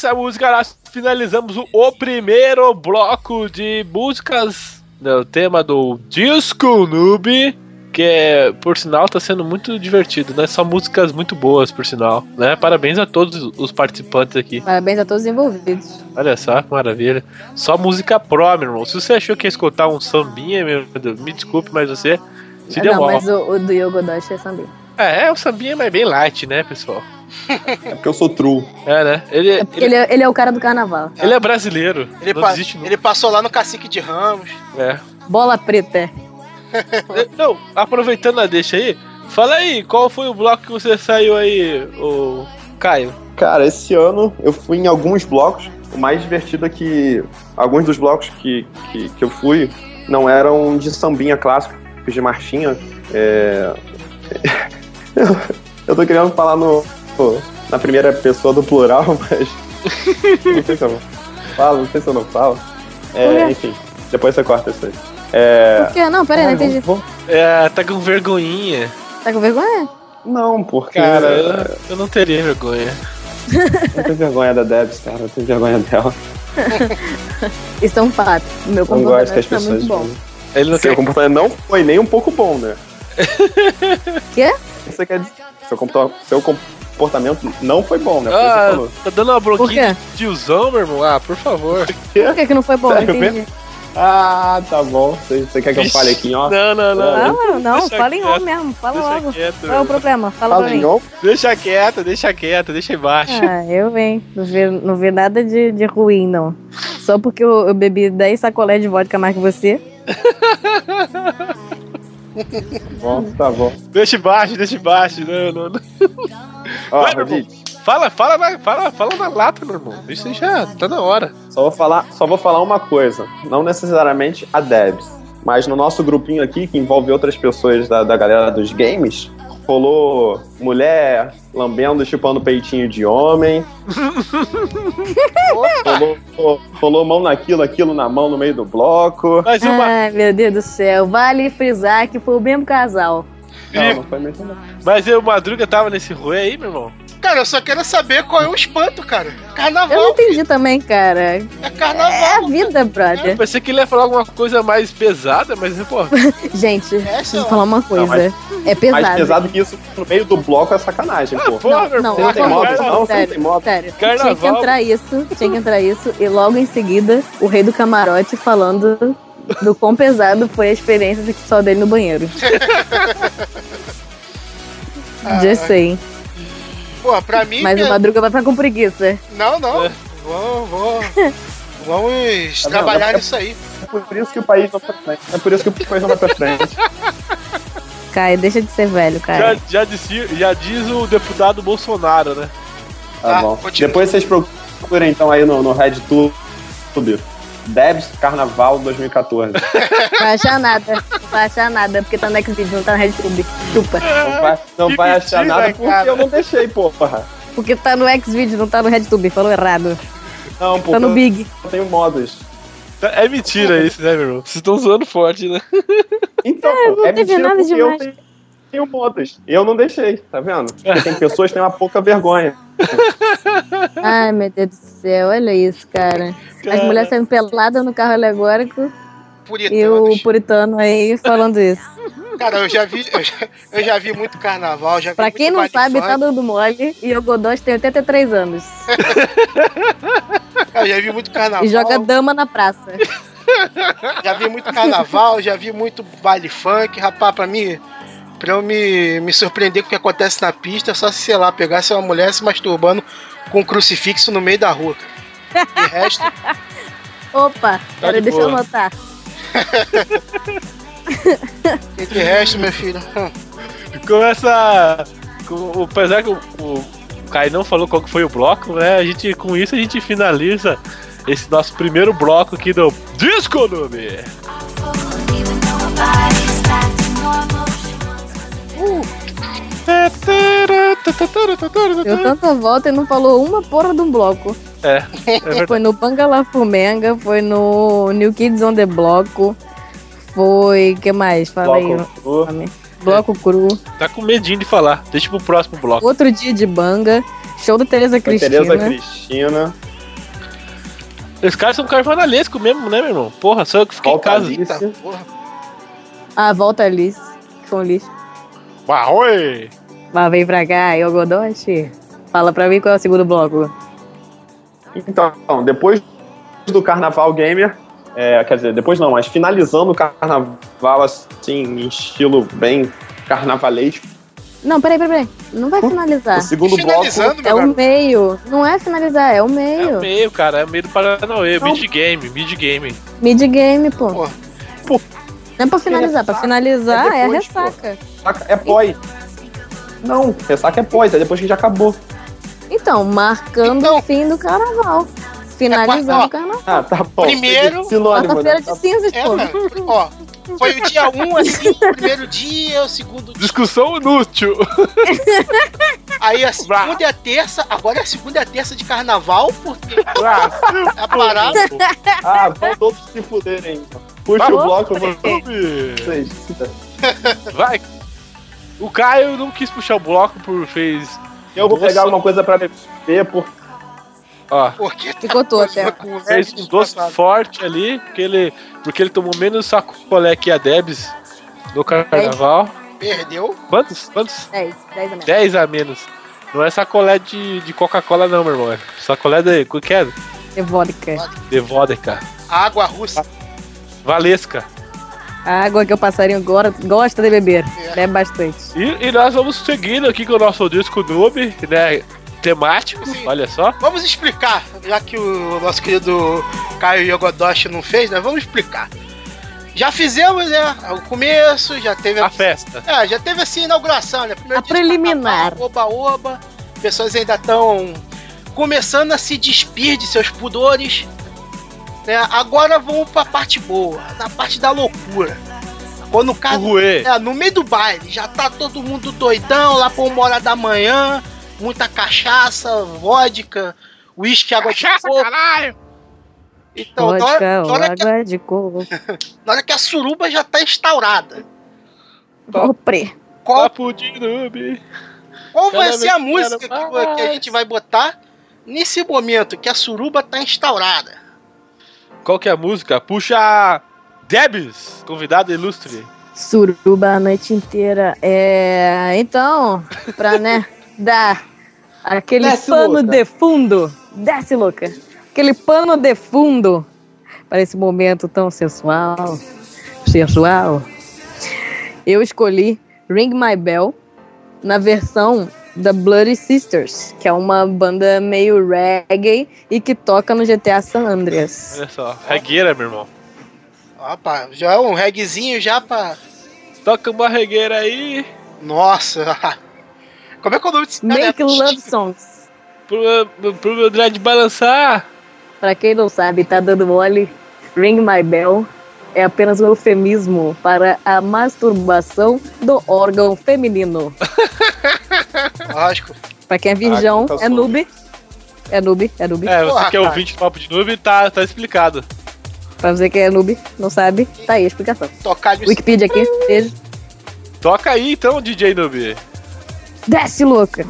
Essa música nós finalizamos o, o primeiro bloco de músicas do tema do Disco Noob, que é, por sinal tá sendo muito divertido, né? São músicas muito boas, por sinal, né? Parabéns a todos os participantes aqui. Parabéns a todos os envolvidos. Olha só, que maravilha. Só música pro, meu irmão. Se você achou que ia escutar um sambinha, meu me desculpe, mas você se Ah, deu não, mal. mas o, o do Yogodoshi é samba. É, é, o sambinha é bem light, né, pessoal? É porque eu sou true. É, né? Ele, É ele, ele, é- ele é o cara do carnaval. ele é brasileiro. Ele, pa- existe ele passou lá no Cacique de Ramos. É. Bola preta. Não, aproveitando a deixa aí, Fala aí, qual foi o bloco que você saiu aí, o Caio? Cara, esse ano eu fui em alguns blocos. O mais divertido é que alguns dos blocos que, que, que eu fui não eram de sambinha clássico, de marchinha. É... eu tô querendo falar no, na primeira pessoa do plural, mas. não sei se eu falo, não sei se eu não falo. É, enfim, depois você corta isso aí. É... Por quê? Não, peraí, não entendi. vou- É, tá com vergonhinha. Tá com vergonha? Não, porque. Cara, eu, eu não teria vergonha. eu tenho vergonha da Debs, cara. Eu tenho vergonha dela. Isso é um fato. Meu Não gosto comportamento que as tá pessoas. muito bom. Ele não Seu quer. comportamento não foi nem um pouco bom, né? Quê? O que você quer dizer? Seu, comporta- seu comportamento não foi bom, né? Ah, falou. tá dando uma bronquinha de tiozão, meu irmão? Ah, por favor. Por que, que não foi bom? Sério entendi. Ah, tá bom. Você, você quer que eu fale aqui, ó? Não, não, não. Não, não, fala em on mesmo. Fala Deixa logo. quieto. Qual é o problema? Fala Fala pra mim. Deixa quieto, deixa quieto, deixa embaixo. Ah, eu, hein? Não vi, não vi nada de, de ruim, não. Só porque eu, eu bebi 10 sacolé de vodka mais que você. Bom, tá bom. Deixa embaixo, deixa embaixo. Não, não, não. Ó, Vai, meu irmão. Rodite, Fala, fala, na, fala, fala na lata, meu irmão. Isso aí já tá na hora. só vou falar, só vou falar uma coisa. Não necessariamente a Debs, mas no nosso grupinho aqui, que envolve outras pessoas da, da galera dos games, rolou mulher lambendo, chupando peitinho de homem. rolou, rolou mão naquilo, aquilo na mão no meio do bloco. Mas uma. Ai, meu Deus do céu. Vale frisar que foi o mesmo casal. Não, não foi muito não. Mas eu, Madruga, tava nesse rolê aí, meu irmão? Cara, eu só quero saber qual é o espanto, cara. Eu não Carnaval, entendi também, cara. é carnaval. É a vida, Eu brother. pensei que ele ia falar alguma coisa mais pesada, mas, pô, Gente, Essa preciso é falar uma coisa. mas- é pesado. Mais pesado que isso no meio do bloco é sacanagem, pô. porra, meu não, irmão. Você não tem moto, não? Você não sério, tem moto? Sério, Carnaval. tinha que entrar isso, tinha que entrar isso, e logo em seguida, o rei do camarote falando do quão pesado foi a experiência sexual dele no banheiro. Já sei. Pô, pra mim. Mas é- o Madruga vai ficar com preguiça. Não, não. É. Vou, vou. Vamos Tá trabalhar vendo? nisso aí. É por isso que o país não vai pra frente. É por isso que o país não vai pra frente. Caio, deixa de ser velho, Já, cara. já, disse- já diz o deputado Bolsonaro, né? Tá Tá, bom. continua. Depois vocês procurem então aí no, no RedTube. Debs Carnaval 2014. Não Não vai achar nada. Não vai achar nada, porque tá no Xvideo, não tá no RedTube. Chupa. vai, não vai achar nada porque cara. eu não deixei, porra. Porque tá no Xvideo, não tá no RedTube. Falou errado. Não, porque Tá no Big. eu tenho modos. É mentira isso, né, meu irmão? Vocês estão zoando forte, né? Então, não pô, é teve mentira nada porque demais. eu tenho, tenho modos. Eu não deixei, tá vendo? Porque tem pessoas que têm uma pouca vergonha. Ai, meu Deus do céu, olha isso, cara. As Cara. mulheres saindo peladas no carro alegórico e Puritanos. o puritano aí falando isso. Cara, eu já vi, eu já, eu já vi muito carnaval, já vi Pra muito quem não sabe, funk. tá dando mole e o Godós tem 83 anos. Eu já vi muito carnaval. E joga dama na praça. Já vi muito carnaval, já vi muito baile funk, rapaz, pra mim. Pra eu me, me surpreender com o que acontece na pista, é só se, sei lá, pegasse uma mulher se masturbando com um crucifixo no meio da rua. De resto, Opa, pera, de deixa eu boa. anotar. de resto, meu filho. Começa. Com, apesar que o, o Kai não falou qual que foi o bloco, né? A gente, com isso a gente finaliza esse nosso primeiro bloco aqui do Disco Noob. Deu tanta volta e não falou uma porra de um bloco. É, é. Foi no Bangala Fumenga, foi no New Kids on the Bloco, foi. que mais? Fala aí. Bloco o cru. Bloco Cru. Tá com medinho de falar. Deixa pro próximo bloco. Outro dia de banga. Show da Tereza Cristina. Tereza Cristina. Os caras são carnavalescos mesmo, né, meu irmão? Porra, só eu que fiquei em casa. eita porra. Ah, volta Alice. Que foi um lixo. Ah, oi! Vai, vem pra cá, e o Godoshi. Fala pra mim qual é o segundo bloco. Então, depois do Carnaval Gamer, é, quer dizer, depois não, mas finalizando o Carnaval assim, em estilo bem carnavalesco, Não, peraí, peraí, peraí. Não vai finalizar. o segundo bloco É o meio. Não é finalizar, é o É meio. o meio, cara. É o meio do Paranauê. Mid-game, mid-game. Mid-game, pô. Pô. Não é pra finalizar. Pra finalizar É é, a depois, pô. ressaca. saca? é pós. Não, ressaca é pós, é depois que já acabou. Então, marcando Então- o fim do carnaval. Finalizando É, o carnaval. Ah, tá bom. Primeiro- né? Quarta-feira de cinzas, É, pô. Ó, foi o dia 1, um, assim, o primeiro dia, o segundo dia. Discussão inútil. Aí a segunda e a terça, agora é a segunda e a terça de carnaval, porque Ah, a parada. Ah, vão todos se fuderem. então. Puxa Tá o bloco, eu vou Clube. vocês. Vai. O Caio não quis puxar o bloco por fez. Eu vou pegar alguma coisa pra beber, por Ó, Porque Ficou todo até. fez um doce forte ali, porque ele, porque ele tomou menos sacolé que a Debs no carnaval. Perdeu. Quantos? Quantos? 10, 10 a menos. 10 a menos. Não é sacolé de, de Coca-Cola, não, meu irmão. É sacolé de. O que é? É vodka. De vodka. Água russa. Valesca. A água que o passarinho gosta de beber. É. Bebe bastante. E, e nós vamos seguindo aqui com o nosso disco noob, né? Temático, Sim. olha só. Vamos explicar, já que o nosso querido Caio Yogodoshi não fez, né? Vamos explicar. Já fizemos, né? O começo, já teve A festa. É, já teve assim a inauguração, né? Primeiro A de preliminar. carnaval, Oba, oba. Pessoas ainda estão começando a se despir de seus pudores. Né? Agora vamos pra parte boa, na parte da loucura. Quando o cara. É, no meio do baile, já tá todo mundo doidão lá pra uma hora da manhã, muita cachaça, vodka, uísque, água de coco. caralho! Então, na Vodka hora, ou na, hora que, água de coco. na hora que a suruba já tá instaurada, Compre. qual Papo de noob. Qual vai ser a música que que, a gente vai botar nesse momento que a suruba tá instaurada? Qual que é a música? Puxa Debs, convidada ilustre. Suruba a noite inteira. É. Então, pra, né, dar aquele Desce, pano louca. de fundo. Desce, louca. Aquele pano de fundo para esse momento tão sensual. Sensual. Eu escolhi Ring My Bell na versão da Bloody Sisters, que é uma banda meio reggae e que toca no GTA San Andreas. Olha só, regueira, meu irmão. Opa, já é um reggaezinho já pra. Toca uma regueira aí Nossa! Como é que é o nome desse cara? Make Love Songs. pro, meu- pro meu dread balançar. Pra quem não sabe, tá dando mole. Ring My Bell é apenas um eufemismo para a masturbação do órgão feminino. Lógico. Pra quem é virgão, nunca é noob. É noob, é noob. É, você Porra, que é ouvinte do Papo de Noob, tá, tá explicado. Pra você que é noob, não sabe, tá aí a explicação. Tocar de Wikipedia aqui, beijo. Toca aí então, DJ Noob. Desce, louca.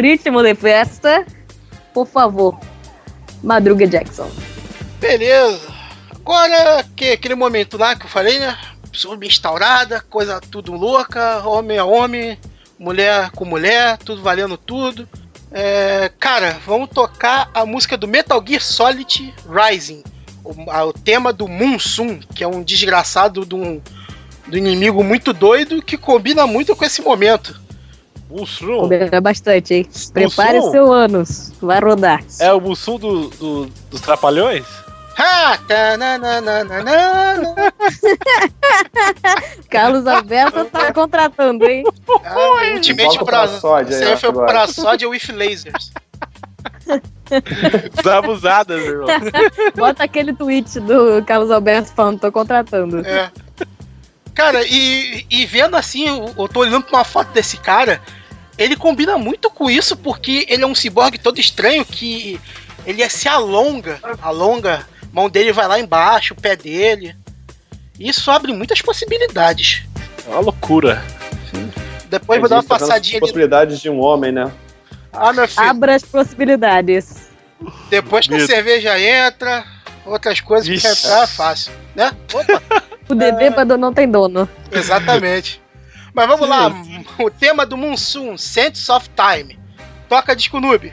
Ritmo de festa, por favor, Madruga Jackson. Beleza. Agora, que, aquele momento lá que eu falei, né? Sub instaurada, coisa tudo louca, homem a homem, mulher com mulher, tudo valendo tudo. É, cara, vamos tocar a música do Metal Gear Solid Rising. O, a- o tema do Moonsum, que é um desgraçado de um, do inimigo muito doido que combina muito com esse momento. Mussum. Combina bastante, hein? Prepare Mussum? seu ânus, vai rodar. É o Mussum do, do- dos Trapalhões? Carlos Alberto tá contratando, hein? Ah, Ultimate pra pra foi pra Sod with Lasers. Desabusadas, meu irmão. Bota aquele tweet do Carlos Alberto falando, tô contratando. É. Cara, e, e vendo assim, eu, eu tô olhando pra uma foto desse cara, ele combina muito com isso, porque ele é um ciborgue todo estranho que ele se alonga, alonga, a mão dele vai lá embaixo, o pé dele. Isso abre muitas possibilidades. É uma loucura. Depois vou dar uma passadinha ali. possibilidades de um homem, né? Ah, meu filho. Abra as possibilidades. Depois que a cerveja entra, outras coisas que entrar é fácil, né? Opa, O bebê quando não tem dono. exatamente. Mas vamos lá, o tema do Monsoon, Sense of Time. Toca disco noob.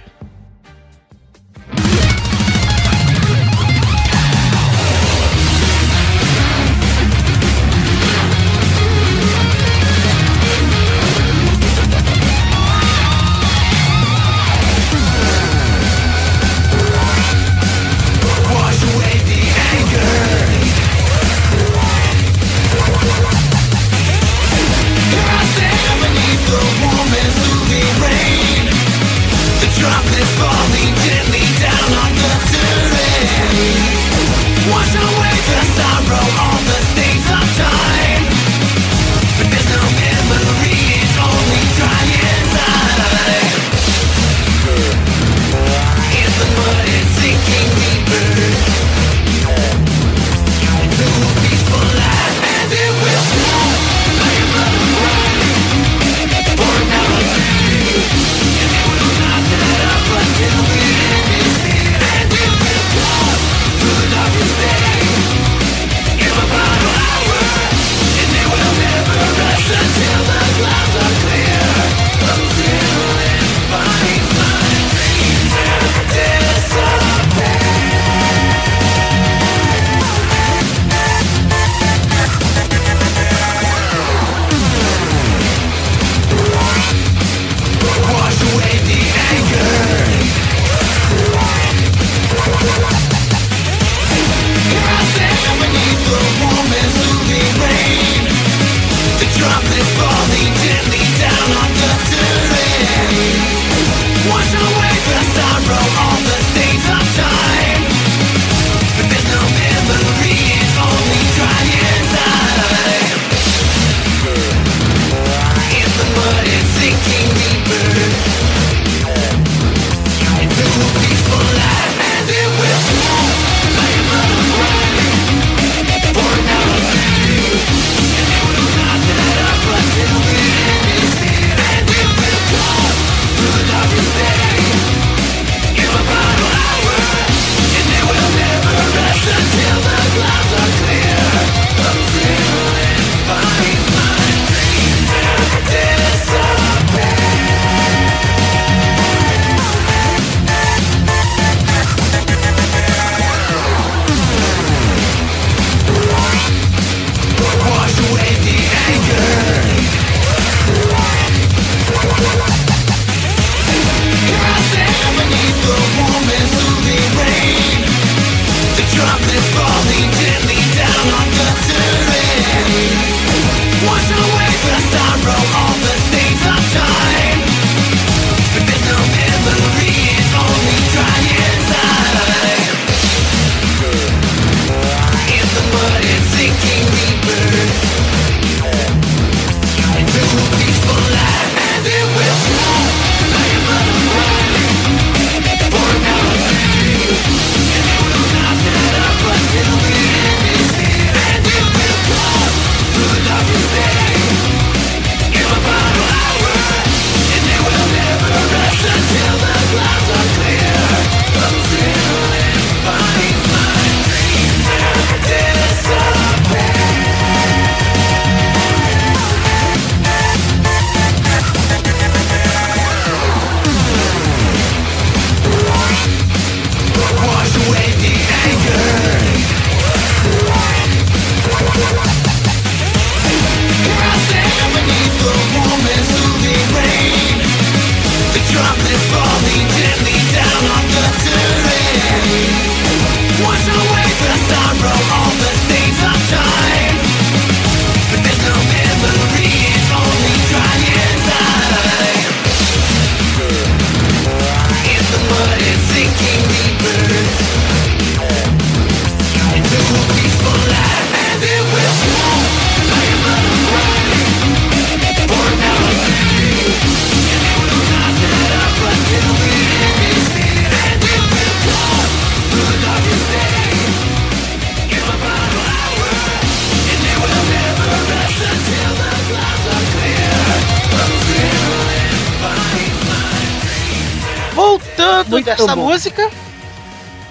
Bom. música,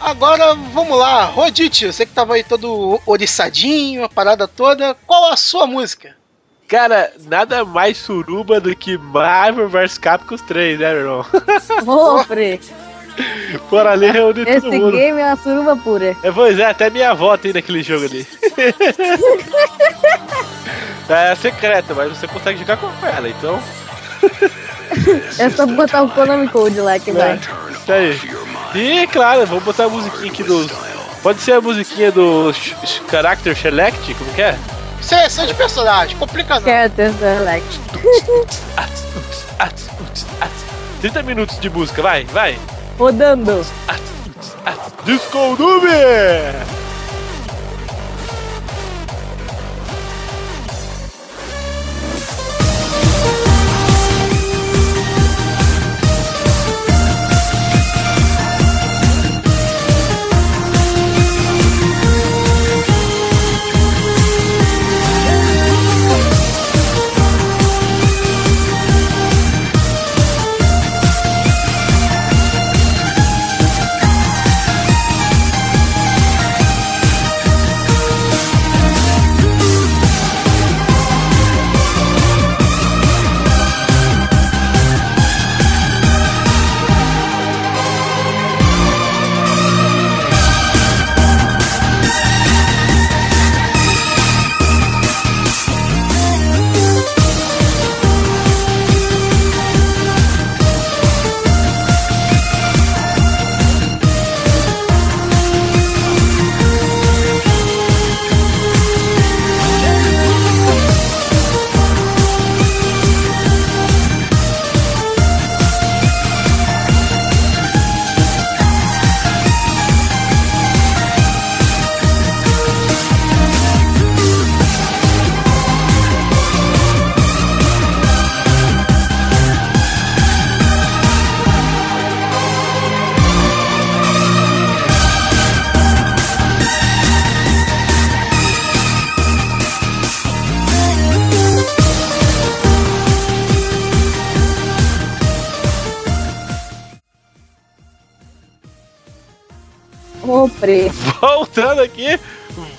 agora vamos lá. Rodite, você que tava aí todo oriçadinho, a parada toda, qual a sua música? Cara, nada mais suruba do que Marvel vs Capcom 3, né, meu irmão? Pre, Bora ali reunir esse todo mundo. game é uma suruba pura. É, pois é, até minha avó tem naquele jogo ali. é secreta, mas você consegue jogar com ela, então. É só botar o Konami Code lá que vai. Isso aí. E claro, vamos botar a musiquinha aqui dos. Pode ser a musiquinha do Character Select, como que é? Seleção de personagem, complica não. Character Select. Ats, uts, ats, uts, ats. 30 minutos de música, vai, vai. Rodando. Disco Noob!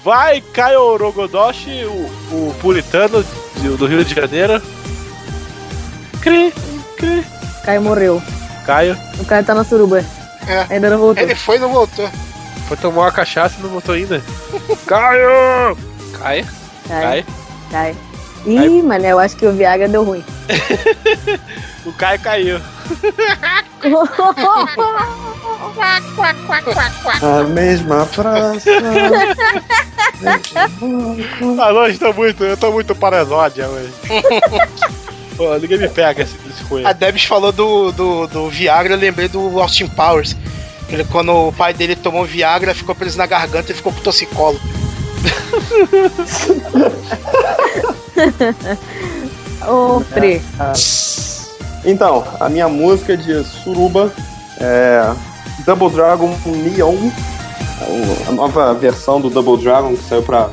Vai Caio Rogodoshi, o, o puritano do Rio de Janeiro. Cri, cri. Caio morreu. Caio O Caio tá na suruba. É. Ainda não voltou. Ele foi e não voltou. foi tomar uma cachaça e não voltou ainda. Caio! Caio? Caio. Caio? Caio. Ih, mané, eu acho que o Viagra deu ruim. O Caio caiu. A mesma praça. Ah, hoje tô muito, eu tô muito parazódia hoje. Pô, ninguém me pega esse, esse coelho. A Debs falou do, do, do Viagra, eu lembrei do Austin Powers. Ele, quando o pai dele tomou Viagra, ficou preso na garganta e ficou pro torcicolo. Ô, Pre. Então, a minha música de suruba é Double Dragon Neon, a nova versão do Double Dragon que saiu pra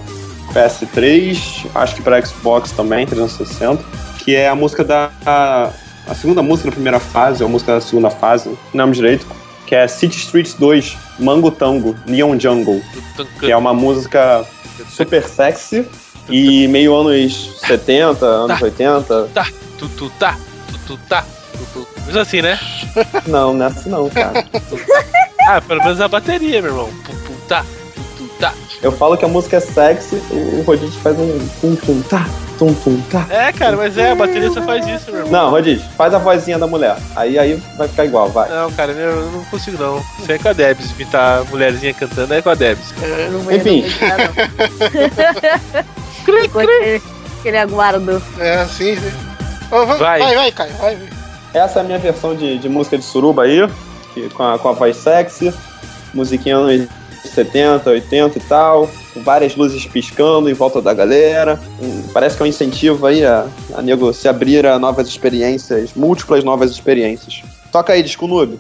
PS3, acho que pra Xbox também, 360, que é a música da a, a segunda música da primeira fase, ou a música da segunda fase, não lembro direito, que é City Streets 2, Mango Tango, Neon Jungle, que é uma música super sexy e meio anos 70, anos 80. Tá, tu, tu, tá, tu, tu, tá, tu, tu. Mas assim, né? Não, não é assim não, cara. Ah, pelo menos a bateria, meu irmão. Tá, tá. Eu falo que a música é sexy, o Rodite faz um tum tum tá, tum tum tá. É, cara, mas é, a bateria só faz isso, meu irmão. Não, Rodite, faz a vozinha da mulher. Aí aí vai ficar igual, vai. Não, cara, eu não consigo não. Isso é com a Debs, imitar a mulherzinha cantando é com a Debs. Eu não vou Enfim. não. Ficou aquele, aguardo. É, sim, sim. Ô, vai, Vai. vai, vai, Caio. Vai. Essa é a minha versão de, de música de suruba aí, que, com, a, com a voz sexy, musiquinha anos 70, 80 e tal, várias luzes piscando em volta da galera. Parece que é um incentivo aí a, a nego se abrir a novas experiências, múltiplas novas experiências. Toca aí, Disco Noob.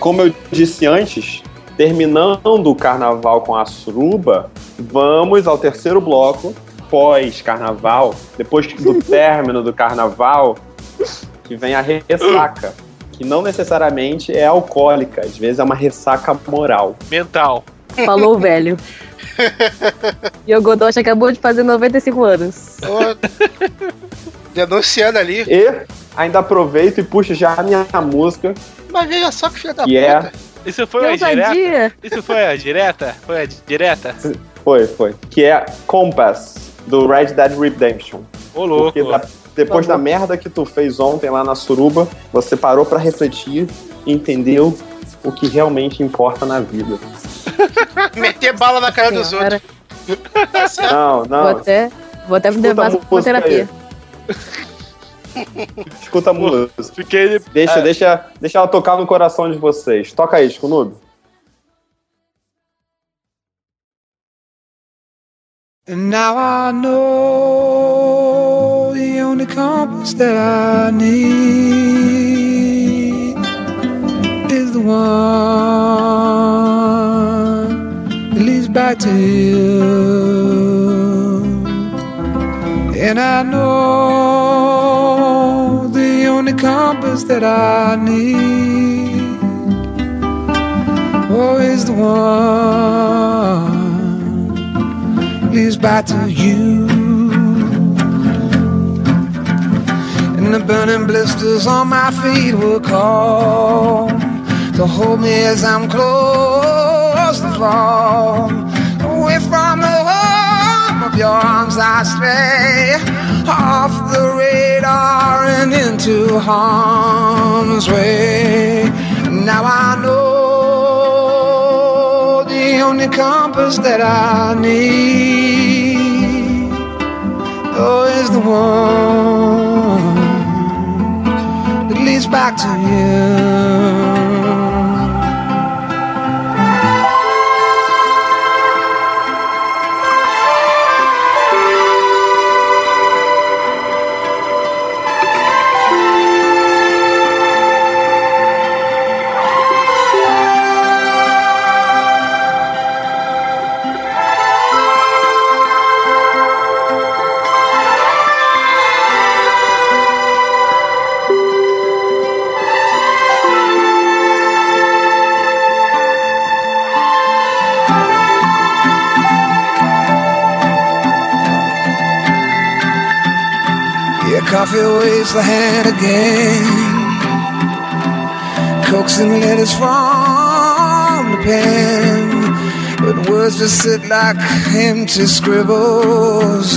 Como eu disse antes, terminando o carnaval com a suruba, vamos ao terceiro bloco, pós-carnaval, depois do término do carnaval, que vem a ressaca. Que não necessariamente é alcoólica, às vezes é uma ressaca moral. Mental. Falou, velho. Yogodoshi acabou de fazer 95 anos. Ô, Denunciando ali. E ainda aproveito e puxo já a minha música, Mas veja só que filha da que é. puta. Isso foi Que a direta? Isso foi a direta? Foi a direta? Foi, foi. Que é Compass, do Red Dead Redemption. Ô, louco. Porque da- depois da merda que tu fez ontem lá na suruba, você parou pra refletir e entendeu o que realmente importa na vida. Meter bala na cara dos outros. Tá certo? Não, Vou não. até, vou até me levar pra terapia. Escuta a música. Fiquei. Deixa, Ah, deixa, deixa ela tocar no coração de vocês. Toca aí, Scunub. And now I know the only compass that I need is the one that leads back to you. And I know compass that I need oh, is the one leads back to you. And the burning blisters on my feet will call to hold me as I'm close to fall. Away from the home of your arms, I stray off the radar and into harm's way. Now I know the only compass that I need oh, is the one that leads back to you. Coffee waves the hand again. Coaxing letters from the pen. But words just sit like empty scribbles.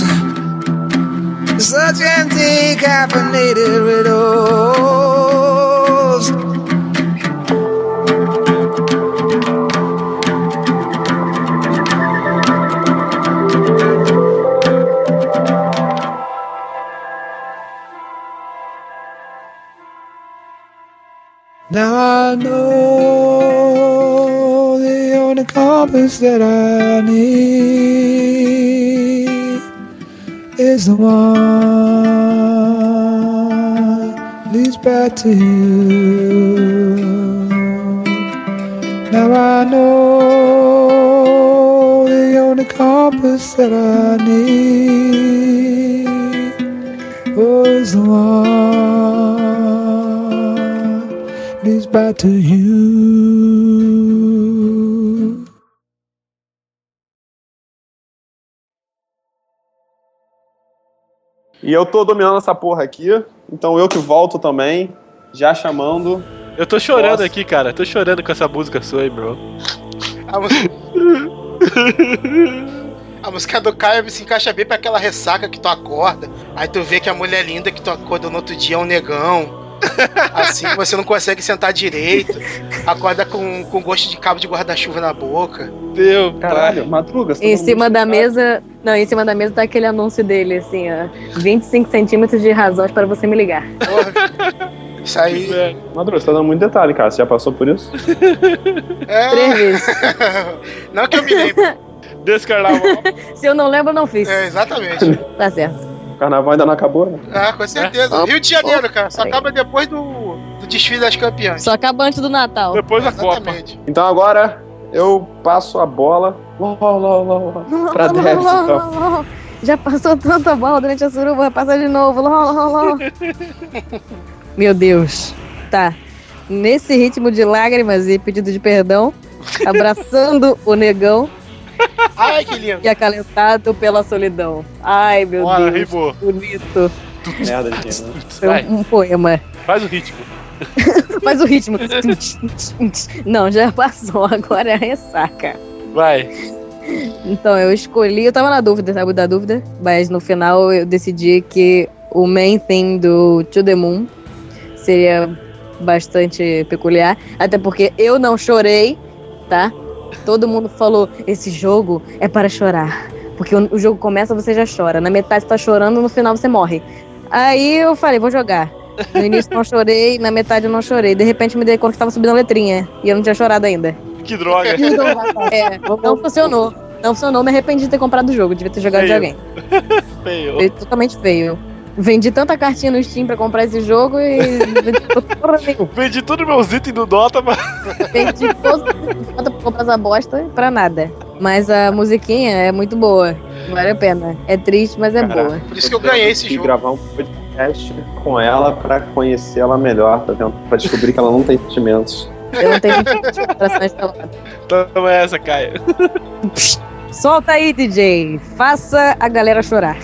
Such empty, caffeinated riddles. I know the only compass that I need is the one leads back to you. Now I know the only compass that I need oh, is the one to you. E eu tô dominando essa porra aqui, então eu que volto também, já chamando. Eu tô chorando Nossa. aqui, cara. Tô chorando com essa música sua aí, bro. A música... A música do Caio se encaixa bem pra aquela ressaca que tu acorda. Aí tu vê que a mulher linda que tu acorda no outro dia é um negão. Assim você não consegue sentar direito. Acorda com, com gosto de cabo de guarda-chuva na boca. Meu Caralho, Madruga, você Em cima da mesa. Não, em cima da mesa tá aquele anúncio dele, assim, ó. 25 centímetros de razões para você me ligar. Porra. Isso aí. pai. Madruga, você tá dando muito detalhe, cara. Você já passou por isso? É... Três vezes. não que eu me lembre. Desse carnaval. Se eu não lembro, eu não fiz. É, exatamente. Tá certo. O carnaval ainda não acabou, né? Ah, com certeza. É. Rio de Janeiro, cara. Só acaba depois do, do desfile das campeãs. Só acaba antes do Natal. Depois da Copa. Exatamente. Então agora eu passo a bola lá, lá, lá, lá, pra Debs, então. Já passou tanta bola durante a suruba, vai passar de novo. Lá, lá, lá. Meu Deus. Tá. Nesse ritmo de lágrimas e pedido de perdão, abraçando o negão Ai, que lindo. e acalentado pela solidão. Ai, meu Bora, Deus. rimou. Bonito. Merda, gente. né? Um, um poema. faz o ritmo. Mas o ritmo. Não, já passou, agora é a ressaca. Vai. Então, eu escolhi, eu tava na dúvida, sabe da dúvida? Mas no final eu decidi que o main theme do To The Moon seria bastante peculiar. Até porque eu não chorei, tá? Todo mundo falou, esse jogo é para chorar. Porque o, jogo começa, você já chora. Na metade você tá chorando, no final você morre. Aí eu falei, vou jogar. No início não chorei, na metade eu não chorei. De repente me dei conta que tava subindo a letrinha. E eu não tinha chorado ainda. Que droga. É, não funcionou. Não funcionou, me arrependi de ter comprado o jogo. Devia ter jogado de Feio. alguém. Feio. Foi totalmente feio. Vendi tanta cartinha no Steam pra comprar esse jogo e vendi todos meus itens do Dota, mas. Vendi todos pra comprar essa bosta pra nada. Mas a musiquinha é muito boa. Vale a pena. É triste, mas é boa. Por isso que eu ganhei esse E jogo. gravar um podcast com ela pra conhecer ela melhor, pra, tentar- pra descobrir que ela não tem sentimentos. Eu não tenho coração instalado. Toma essa, Caio. Solta aí, DJ. Faça a galera chorar.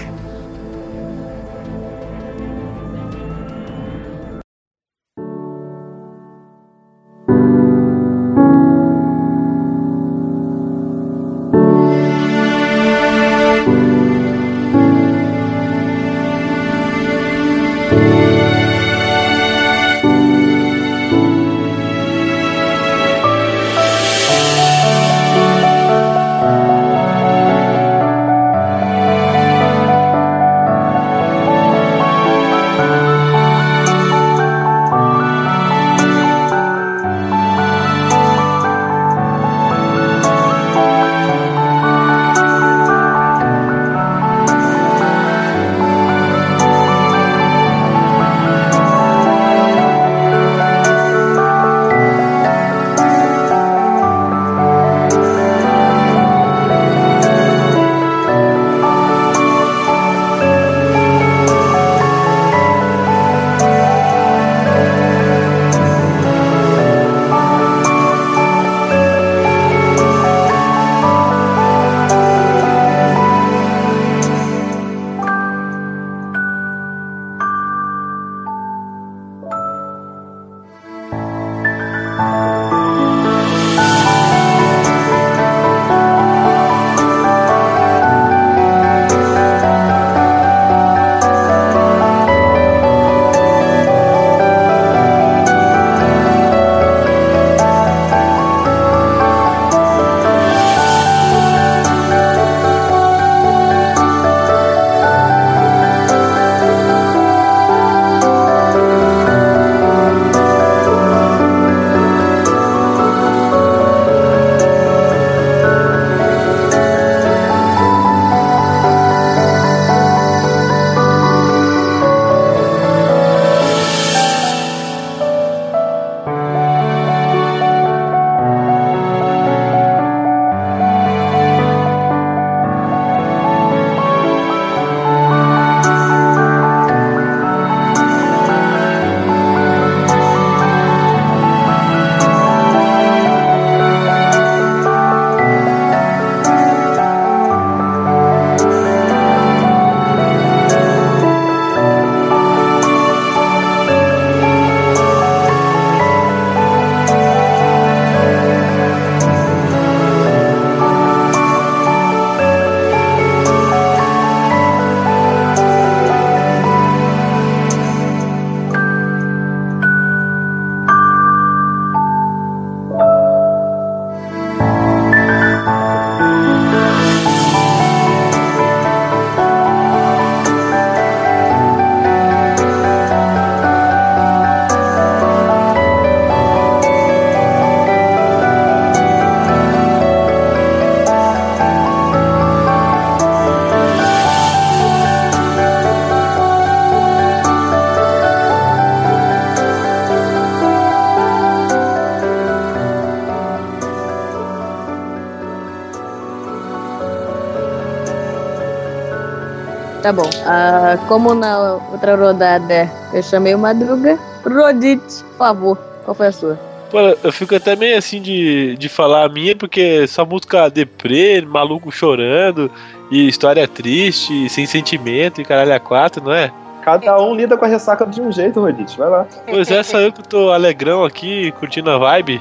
Tá bom. Ah, como na outra rodada eu chamei o Madruga, Rodite, por favor, qual foi a sua? Pô, eu fico até meio assim de, de falar a minha, porque só música deprê, maluco chorando, e história triste, sem sentimento, e caralho a quatro, não é? Cada um lida com a ressaca de um jeito, Rodite. Vai lá. Pois é, só eu que tô alegrão aqui, curtindo a vibe.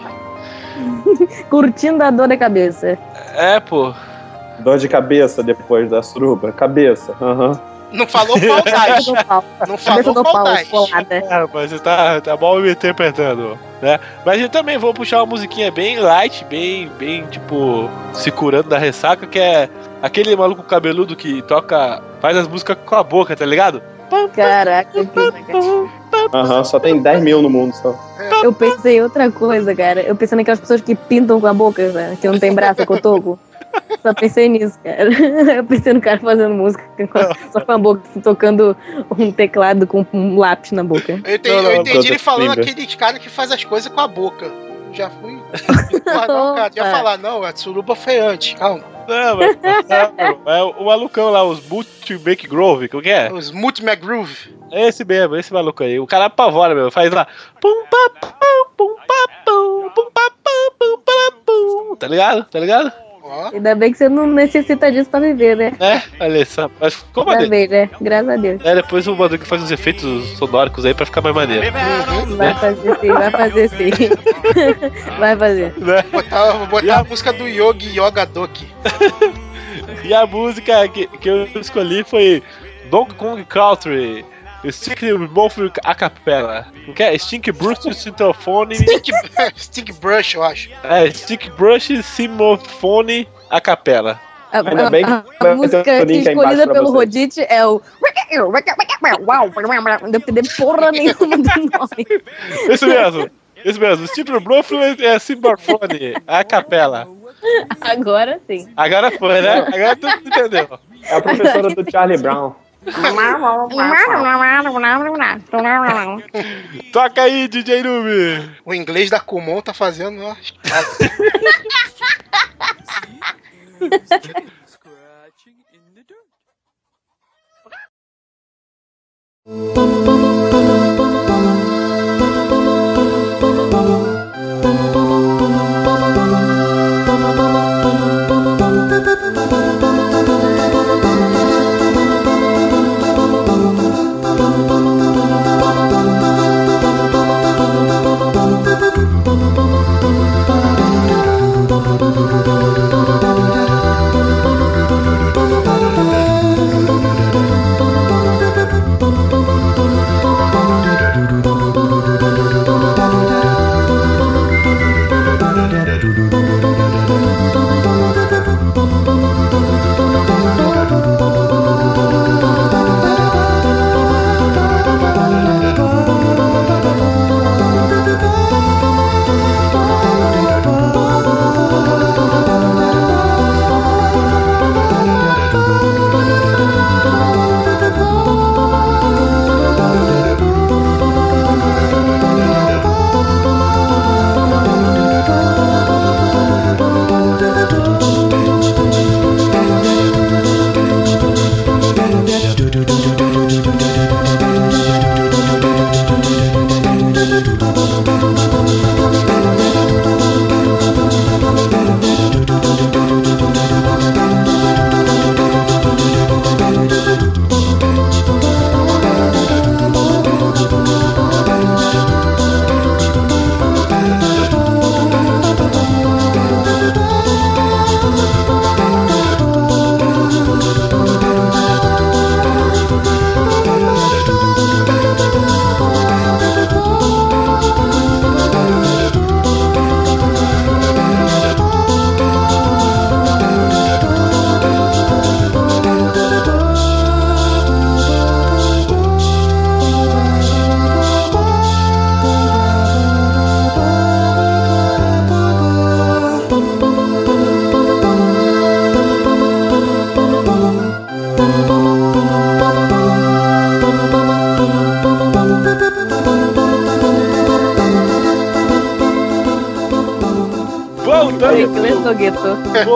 Curtindo a dor da cabeça. É, pô. Dor de cabeça depois da suruba. Cabeça. Aham. Não falou qual tais. do pau. Não falou do qual pau, tais. colada. É, mas você tá, tá mal me interpretando, né? Mas eu também vou puxar uma musiquinha bem light, bem, bem, tipo, se curando da ressaca, que é aquele maluco cabeludo que toca, faz as músicas com a boca, tá ligado? Caraca, que negativo. Aham, só tem 10 mil no mundo só. Eu pensei em outra coisa, cara. Eu pensei naquelas pessoas que pintam com a boca, né? que não tem braço, é cotoco. Só pensei nisso, cara. Eu pensei no cara fazendo música só com a boca, tocando um teclado com um lápis na boca. Eu entendi, Não, não, eu entendi ele falando Finger. aqueles caras que faz as coisas com a boca. Já fui. Mas não, cara, ia Opa. falar, não, a suruba foi antes, calma. Não, mas, não, é o malucão lá, os Multi Make Grove, como que é? Os Multi McGroove. Esse mesmo, esse maluco aí. O cara apavora, meu. Faz lá. Pum, pum, pum, pum. Tá ligado? Tá ligado? Ó. Ainda bem que você não necessita disso pra viver, né? É, olha só. Mas ficou Ainda maneiro. bem, né? Graças a Deus. É, depois o Madruga faz uns efeitos sonóricos aí pra ficar mais maneiro. Vai fazer sim, vai fazer sim. Vai fazer. Né? Botar, vou botar a- a música do Yogi Yoga Doki. E a música que, que eu escolhi foi Donkey Kong Country. Stick Morph a capela. O que é? Stink Bruce Sintophone. Stick, Stick Brush, eu acho. É, Stick Brush Simophone a capela. A, Ainda bem que a- a ter música escolhida pelo. Rodite é o. Não deu porra nenhuma do nome. Isso mesmo. Isso mesmo. Stick Bruce é Simophone a capela. Agora sim. Agora foi, né? Agora tu entendeu. É a professora do Charlie Brown. Toca aí, DJ Nube. O inglês da Kumon tá fazendo, ó. Voltando,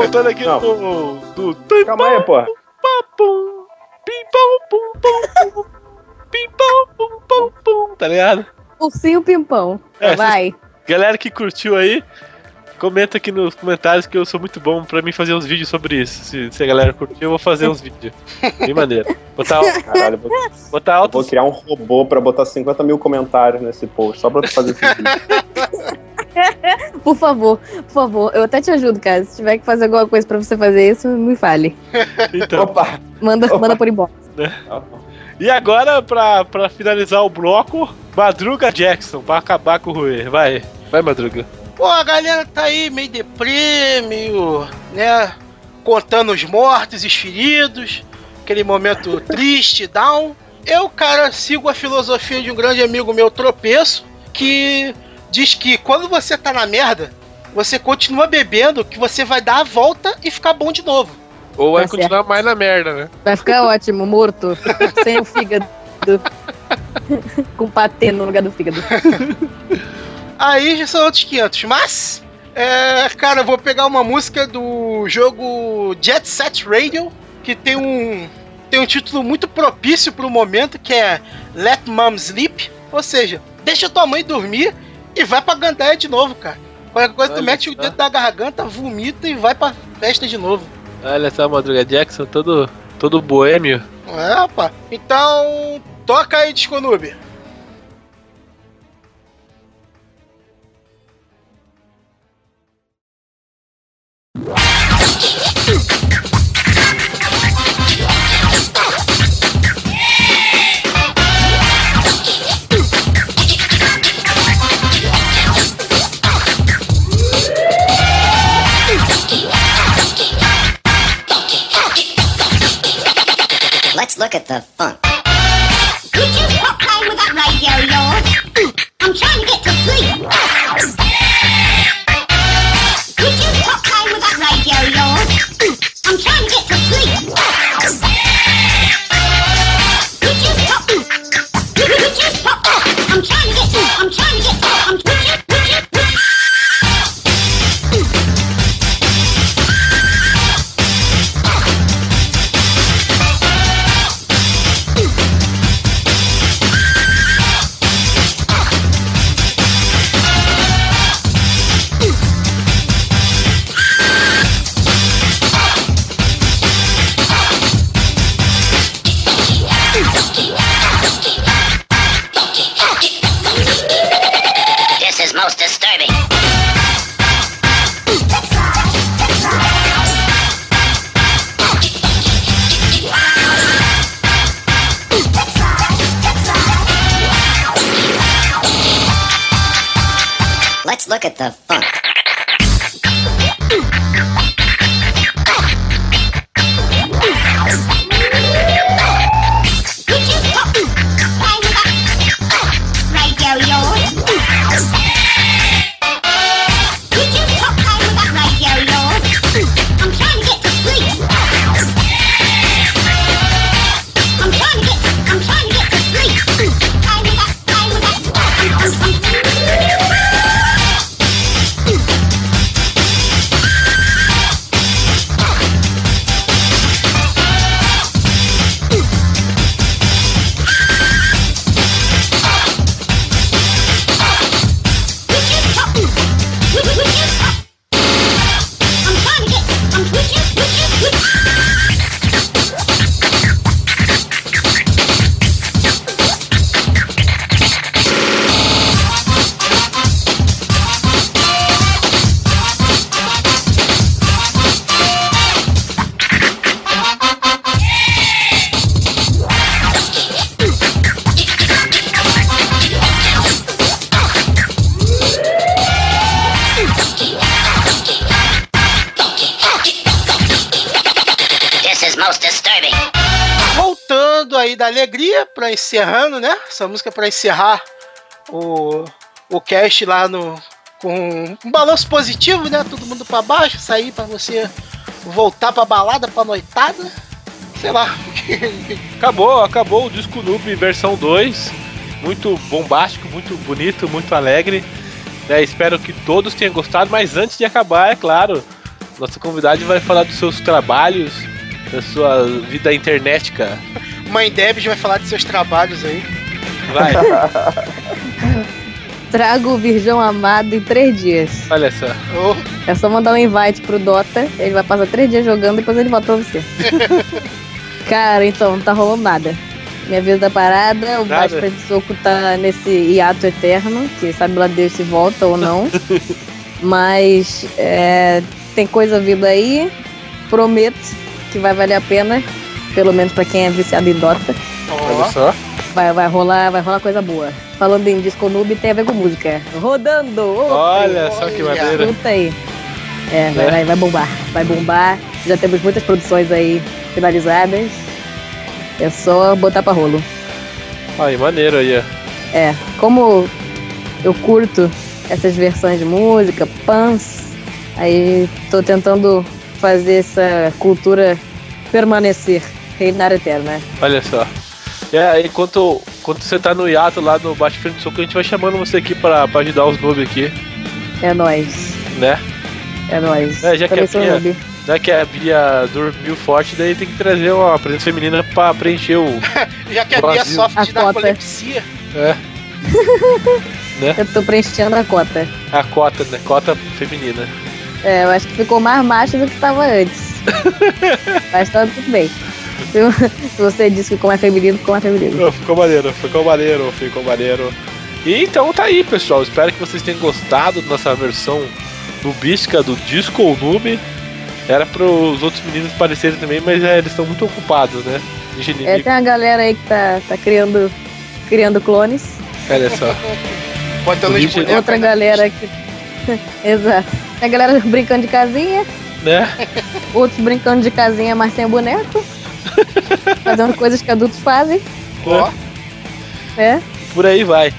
voltando aqui Não. do. do. Calma aí, porra. Papum, pimpão, pum, pum, pum. Pim, pum, pum. Tá ligado? Ursinho Pimpão. É, Vai. Galera que curtiu aí, comenta aqui nos comentários que eu sou muito bom pra mim fazer uns vídeos sobre isso. Se, se a galera curtir, eu vou fazer uns vídeos. Bem maneiro. Botar, Caralho, vou, botar vou criar um robô pra botar 50 mil comentários nesse post, só pra tu fazer esse vídeo. Por favor, por favor. Eu até te ajudo, cara. Se tiver que fazer alguma coisa pra você fazer isso, me fale. Então. Opa! Manda, Opa. manda por inbox. E agora, pra, pra finalizar o bloco, Madruga Jackson, pra acabar com o Rui. Vai, vai, Madruga. Pô, a galera tá aí meio deprê, meio, né, contando os mortos e os feridos, aquele momento triste, down. Eu, cara, sigo a filosofia de um grande amigo meu, Tropeço, que diz que quando você tá na merda, você continua bebendo, que você vai dar a volta e ficar bom de novo. Ou vai Tá continuar mais na merda, né? Vai ficar ótimo, morto. Sem o fígado. Com patê no lugar do fígado. Aí já são outros 500, mas... É, cara, eu vou pegar uma música do jogo Jet Set Radio, que tem um tem um título muito propício pro momento, que é Let Mom Sleep, ou seja, deixa tua mãe dormir e vai pra gandaia de novo, cara. Qualquer coisa tu Olha mete o dedo na garganta, vomita e vai pra festa de novo. Olha só, Madruga Jackson, todo, todo boêmio. É, rapaz. Então, toca aí, Disco Noob. Let's look at the funk. Could you stop playing with that radio yours? I'm trying look at the funk. Encerrando, né? Essa música pra encerrar o, o cast lá no. Com um balanço positivo, né? Todo mundo pra baixo, sair pra você voltar pra balada, pra noitada. Sei lá. Acabou, acabou o disco Noob versão 2. Muito bombástico, muito bonito, muito alegre. É, espero que todos tenham gostado, mas antes de acabar, é claro, nosso convidado vai falar dos seus trabalhos, da sua vida internetica. Mãe Debs vai falar de seus trabalhos aí. Vai, Trago o Virgão Amado em três dias. olha só. Ô, É só mandar um invite pro Dota, ele vai passar três dias jogando, depois ele volta pra você. Cara, então, não tá rolando nada. Minha vida tá parada, o? Baixo de Soco tá nesse hiato eterno, que sabe lá Deus se volta ou não. Mas é, tem coisa vindo aí, prometo que vai valer a pena, pelo menos pra quem é viciado em Dota. Olha só. Vai, vai rolar, vai rolar coisa boa. Falando em Disco Noob, tem a ver com música. Rodando! Olha só que maneira. Escuta aí. É, vai, É. vai, vai bombar. Vai bombar. Já temos muitas produções aí finalizadas. É só botar pra rolo. Aí, maneiro aí, ó. É, como eu curto essas versões de música, pans, aí tô tentando fazer essa cultura permanecer, reinar eterna. Olha só. É, enquanto, enquanto você tá no hiato lá no Baixo Frente do Soco, a gente vai chamando você aqui pra, pra ajudar os noobs aqui, É nóis. né? É nóis. É, já que a Bia-. Já que a Bia dormiu forte, daí tem que trazer uma presença feminina pra preencher o. Já que a Brasil. Bia sofre A de narcolepsia, É, Eu tô preenchendo a cota. a cota, né? Cota feminina. É, eu acho que ficou mais macho do que tava antes. Mas tá tudo bem. Você disse que ficou mais feminino, ficou mais feminino. Ficou maneiro, ficou maneiro, ficou maneiro. E então tá aí, pessoal. Espero que vocês tenham gostado da nossa versão nubística do Disco Noob. Era pros outros meninos parecerem também, mas é, eles estão muito ocupados, né? De É, tem uma galera aí que tá, tá criando, criando clones. Olha só. botando os Gente, bonecos. Outra na- galera que. Exato. Tem a galera brincando de casinha, Né? outros brincando de casinha, mas sem boneco. Fazendo coisas que adultos fazem, Ó, né? Por aí vai.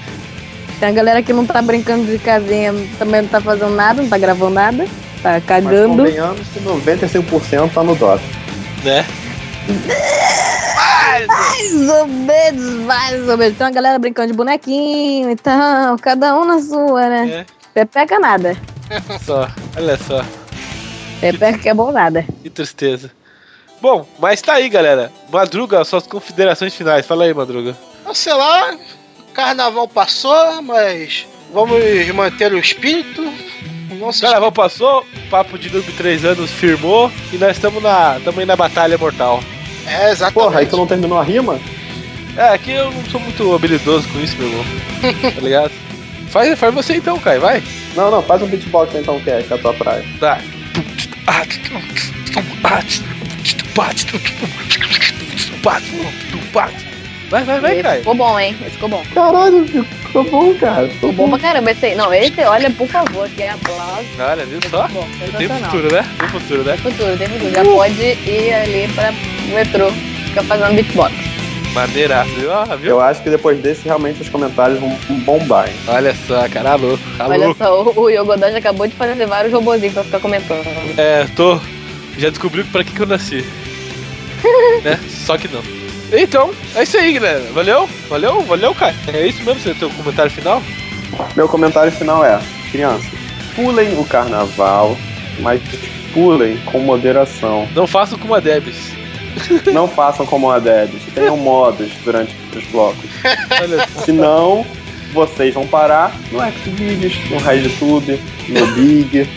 Tem a galera que não tá brincando de casinha, também não tá fazendo nada, não tá gravando nada, tá Mas cagando. convenhamos que 95% tá no Dota. Né? Mais ou menos, mais ou menos. Tem uma galera brincando de bonequinho e tal, cada um na sua, né? Pepeca nada. Só. Olha só. Pepeca que é bom nada. Que tristeza. Bom, mas tá aí, galera. Madruga, suas considerações finais. Fala aí, Madruga. Sei lá, carnaval passou, mas vamos manter o espírito. Não se Carnaval passou, papo de noob 3 anos firmou e nós estamos na, tamo aí na batalha mortal. É, exatamente. Porra, aí tu não terminou a rima? É, aqui eu não sou muito habilidoso com isso, meu irmão. tá ligado? Faz, faz você então, Kai, vai. Não, não, faz um beatbox então, que é, que é a tua praia. Tá. Vai, vai, vai, Esse Kai. ficou bom, hein? Esse ficou bom. Caralho, ficou bom, cara. Ficou bom pra caramba esse aí. Não, esse, olha, por favor, que é aplauso. Olha, viu só? Bom, Tem futuro, né? Tem futuro, né? Futuro, tem futuro. Já pode ir ali pra metrô, ficar fazendo beatbox. Maneiraço, viu? Ah, viu? Eu acho que depois desse, realmente, os comentários vão bombar, hein? Olha só, cara, alô. Alô. Olha só, o, o Yogodan já acabou de fazer vários robozinhos pra ficar comentando. É, tô. Já descobriu pra que, que eu nasci. né? Só que não. Então, é isso aí, galera. Valeu? Valeu? Valeu, Kai. É isso mesmo, seu teu comentário final? Meu comentário final é: crianças, pulem o carnaval, mas pulem com moderação. Não façam como a Debs. Não façam como a Debs. Tenham modos durante os blocos. Senão, vocês vão parar no Xvideos, no RedTube, no Big,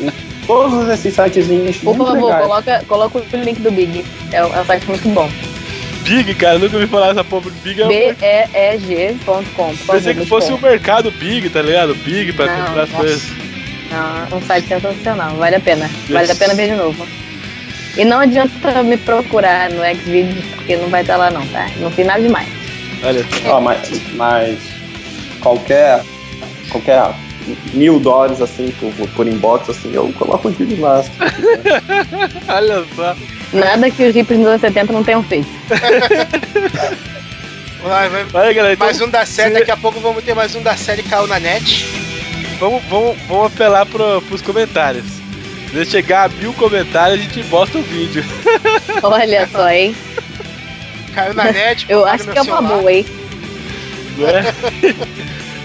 em todos esses sitezinhos Por muito favor, legais. coloca, coloca o link do Big. É, um- é um site muito bom. Big, cara, nunca ouvi falar essa porra de Big. É um- B-E-E-G.com. Pensei que fosse o bom. mercado Big, tá ligado? Big pra Não, comprar as coisas. Não, um site sensacional. Vale a pena. Vale a pena ver de novo. E não adianta me procurar no Xvideos, porque não vai estar lá não, tá? Não tem nada demais. Olha Ó, mas, mas qualquer, qualquer mil dólares assim por, por inbox, assim, eu coloco lá. se quiser. Olha só. Nada que os hippies nos anos 70 não tenham feito. Vai, vai. Olha, galera, então, Mais um da série, daqui a pouco vamos ter mais um da série caiu na net. vamos, vamos, vamos apelar pro, pros comentários. Se chegar a mil comentários, a gente posta o vídeo. Olha só, hein? Caiu na net. Eu acho que é uma celular. boa, hein? Né?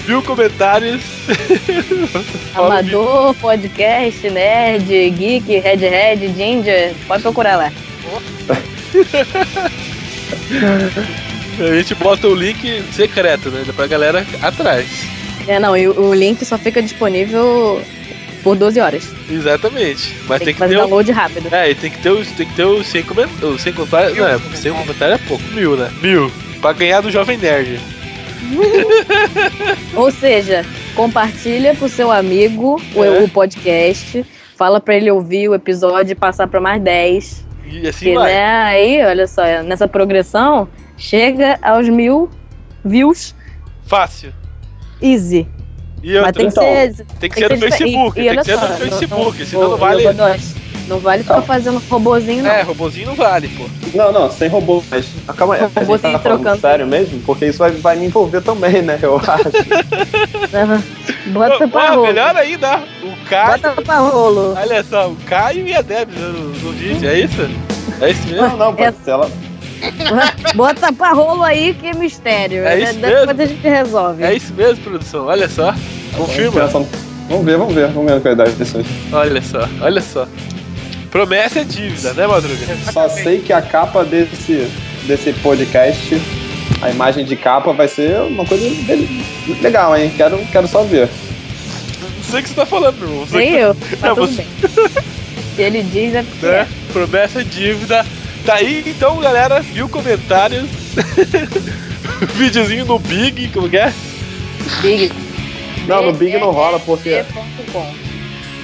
Mil comentários. Amador, podcast, nerd, geek, red red, ginger. Pode procurar lá. A gente bota o link secreto, né? Pra galera atrás. É, não, e o link só fica disponível por 12 horas. Exatamente. Mas Tem, tem, que que fazer ter download rápido. É, e tem que ter os, tem que ter os 100 comentários. 100 comentários. Não, é, 100 comentários é pouco. Mil, né? Mil. Pra ganhar do Jovem Nerd. Ou seja, compartilha pro seu amigo o, É. o podcast, fala pra ele ouvir o episódio e passar pra mais 10. E assim Que, vai. né, aí, olha só, nessa progressão, chega aos mil views Fácil. easy. E Mas outra, tem que Então, ser. tem que ser no Facebook. e Tem olha que ser no Facebook, senão não vale. Não vale ficar fazendo robozinho, não. É, robozinho não vale, pô. Não, não, sem robô. Mas calma aí, a gente Robôzinho tá trocando. sério mesmo? Porque isso vai, vai me envolver também, né? Eu acho. Bota pra Pô, rolo. melhor ainda, o Caio. Bota pra rolo. Olha só, o Caio e a Deb no, no vídeo, é isso? É isso mesmo? Não, não, pode ser ela. Bota pra rolo aí que é mistério. É isso Depois mesmo? a gente resolve. É isso mesmo, produção, olha só. Confirma. Vamos ver, vamos ver, vamos ver a qualidade disso aí. Olha só, olha só. Promessa é dívida, né, Madruga? Só sei que a capa desse, desse podcast, a imagem de capa vai ser uma coisa legal, hein? Quero, quero só ver. Não sei o que você tá falando, meu irmão. Você Nem eu, tá tudo você- bem. Se ele diz é porque né? é. Promessa é dívida. Tá aí, então, galera, viu comentários. Videozinho no Big, como que é? Big. Não, no Big não rola, porque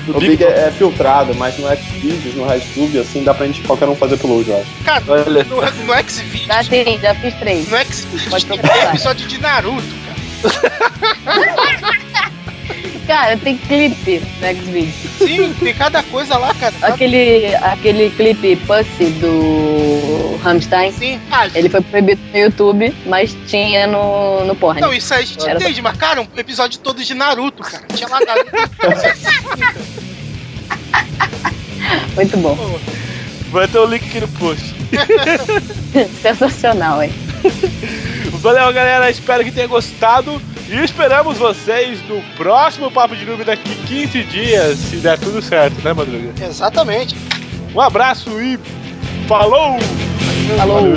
No o Big é, é filtrado, mas no Xvideos, no RedTube, assim, dá pra gente qualquer um fazer upload, eu acho. Cara, Olha. no, no Xvideos, Já tem, já fiz três. no Xvideos tem episódio de Naruto, cara. Cara, tem clipe no Xvideos. Sim, tem cada coisa lá, cara. Aquele, aquele clipe Pussy do Rammstein, Sim. Ah, ele foi proibido no YouTube, mas tinha no, no porn. Não, isso aí a gente Era- entende, mas, cara, um episódio todo de Naruto, cara. Tinha lá Naruto. Muito bom. Vai ter o link aqui no post. Sensacional, hein? Valeu, galera. Espero que tenha gostado. E esperamos vocês no próximo Papo de Nuvem daqui 15 dias, se der tudo certo, né, Madruga? Exatamente. Um abraço e falou! Falou!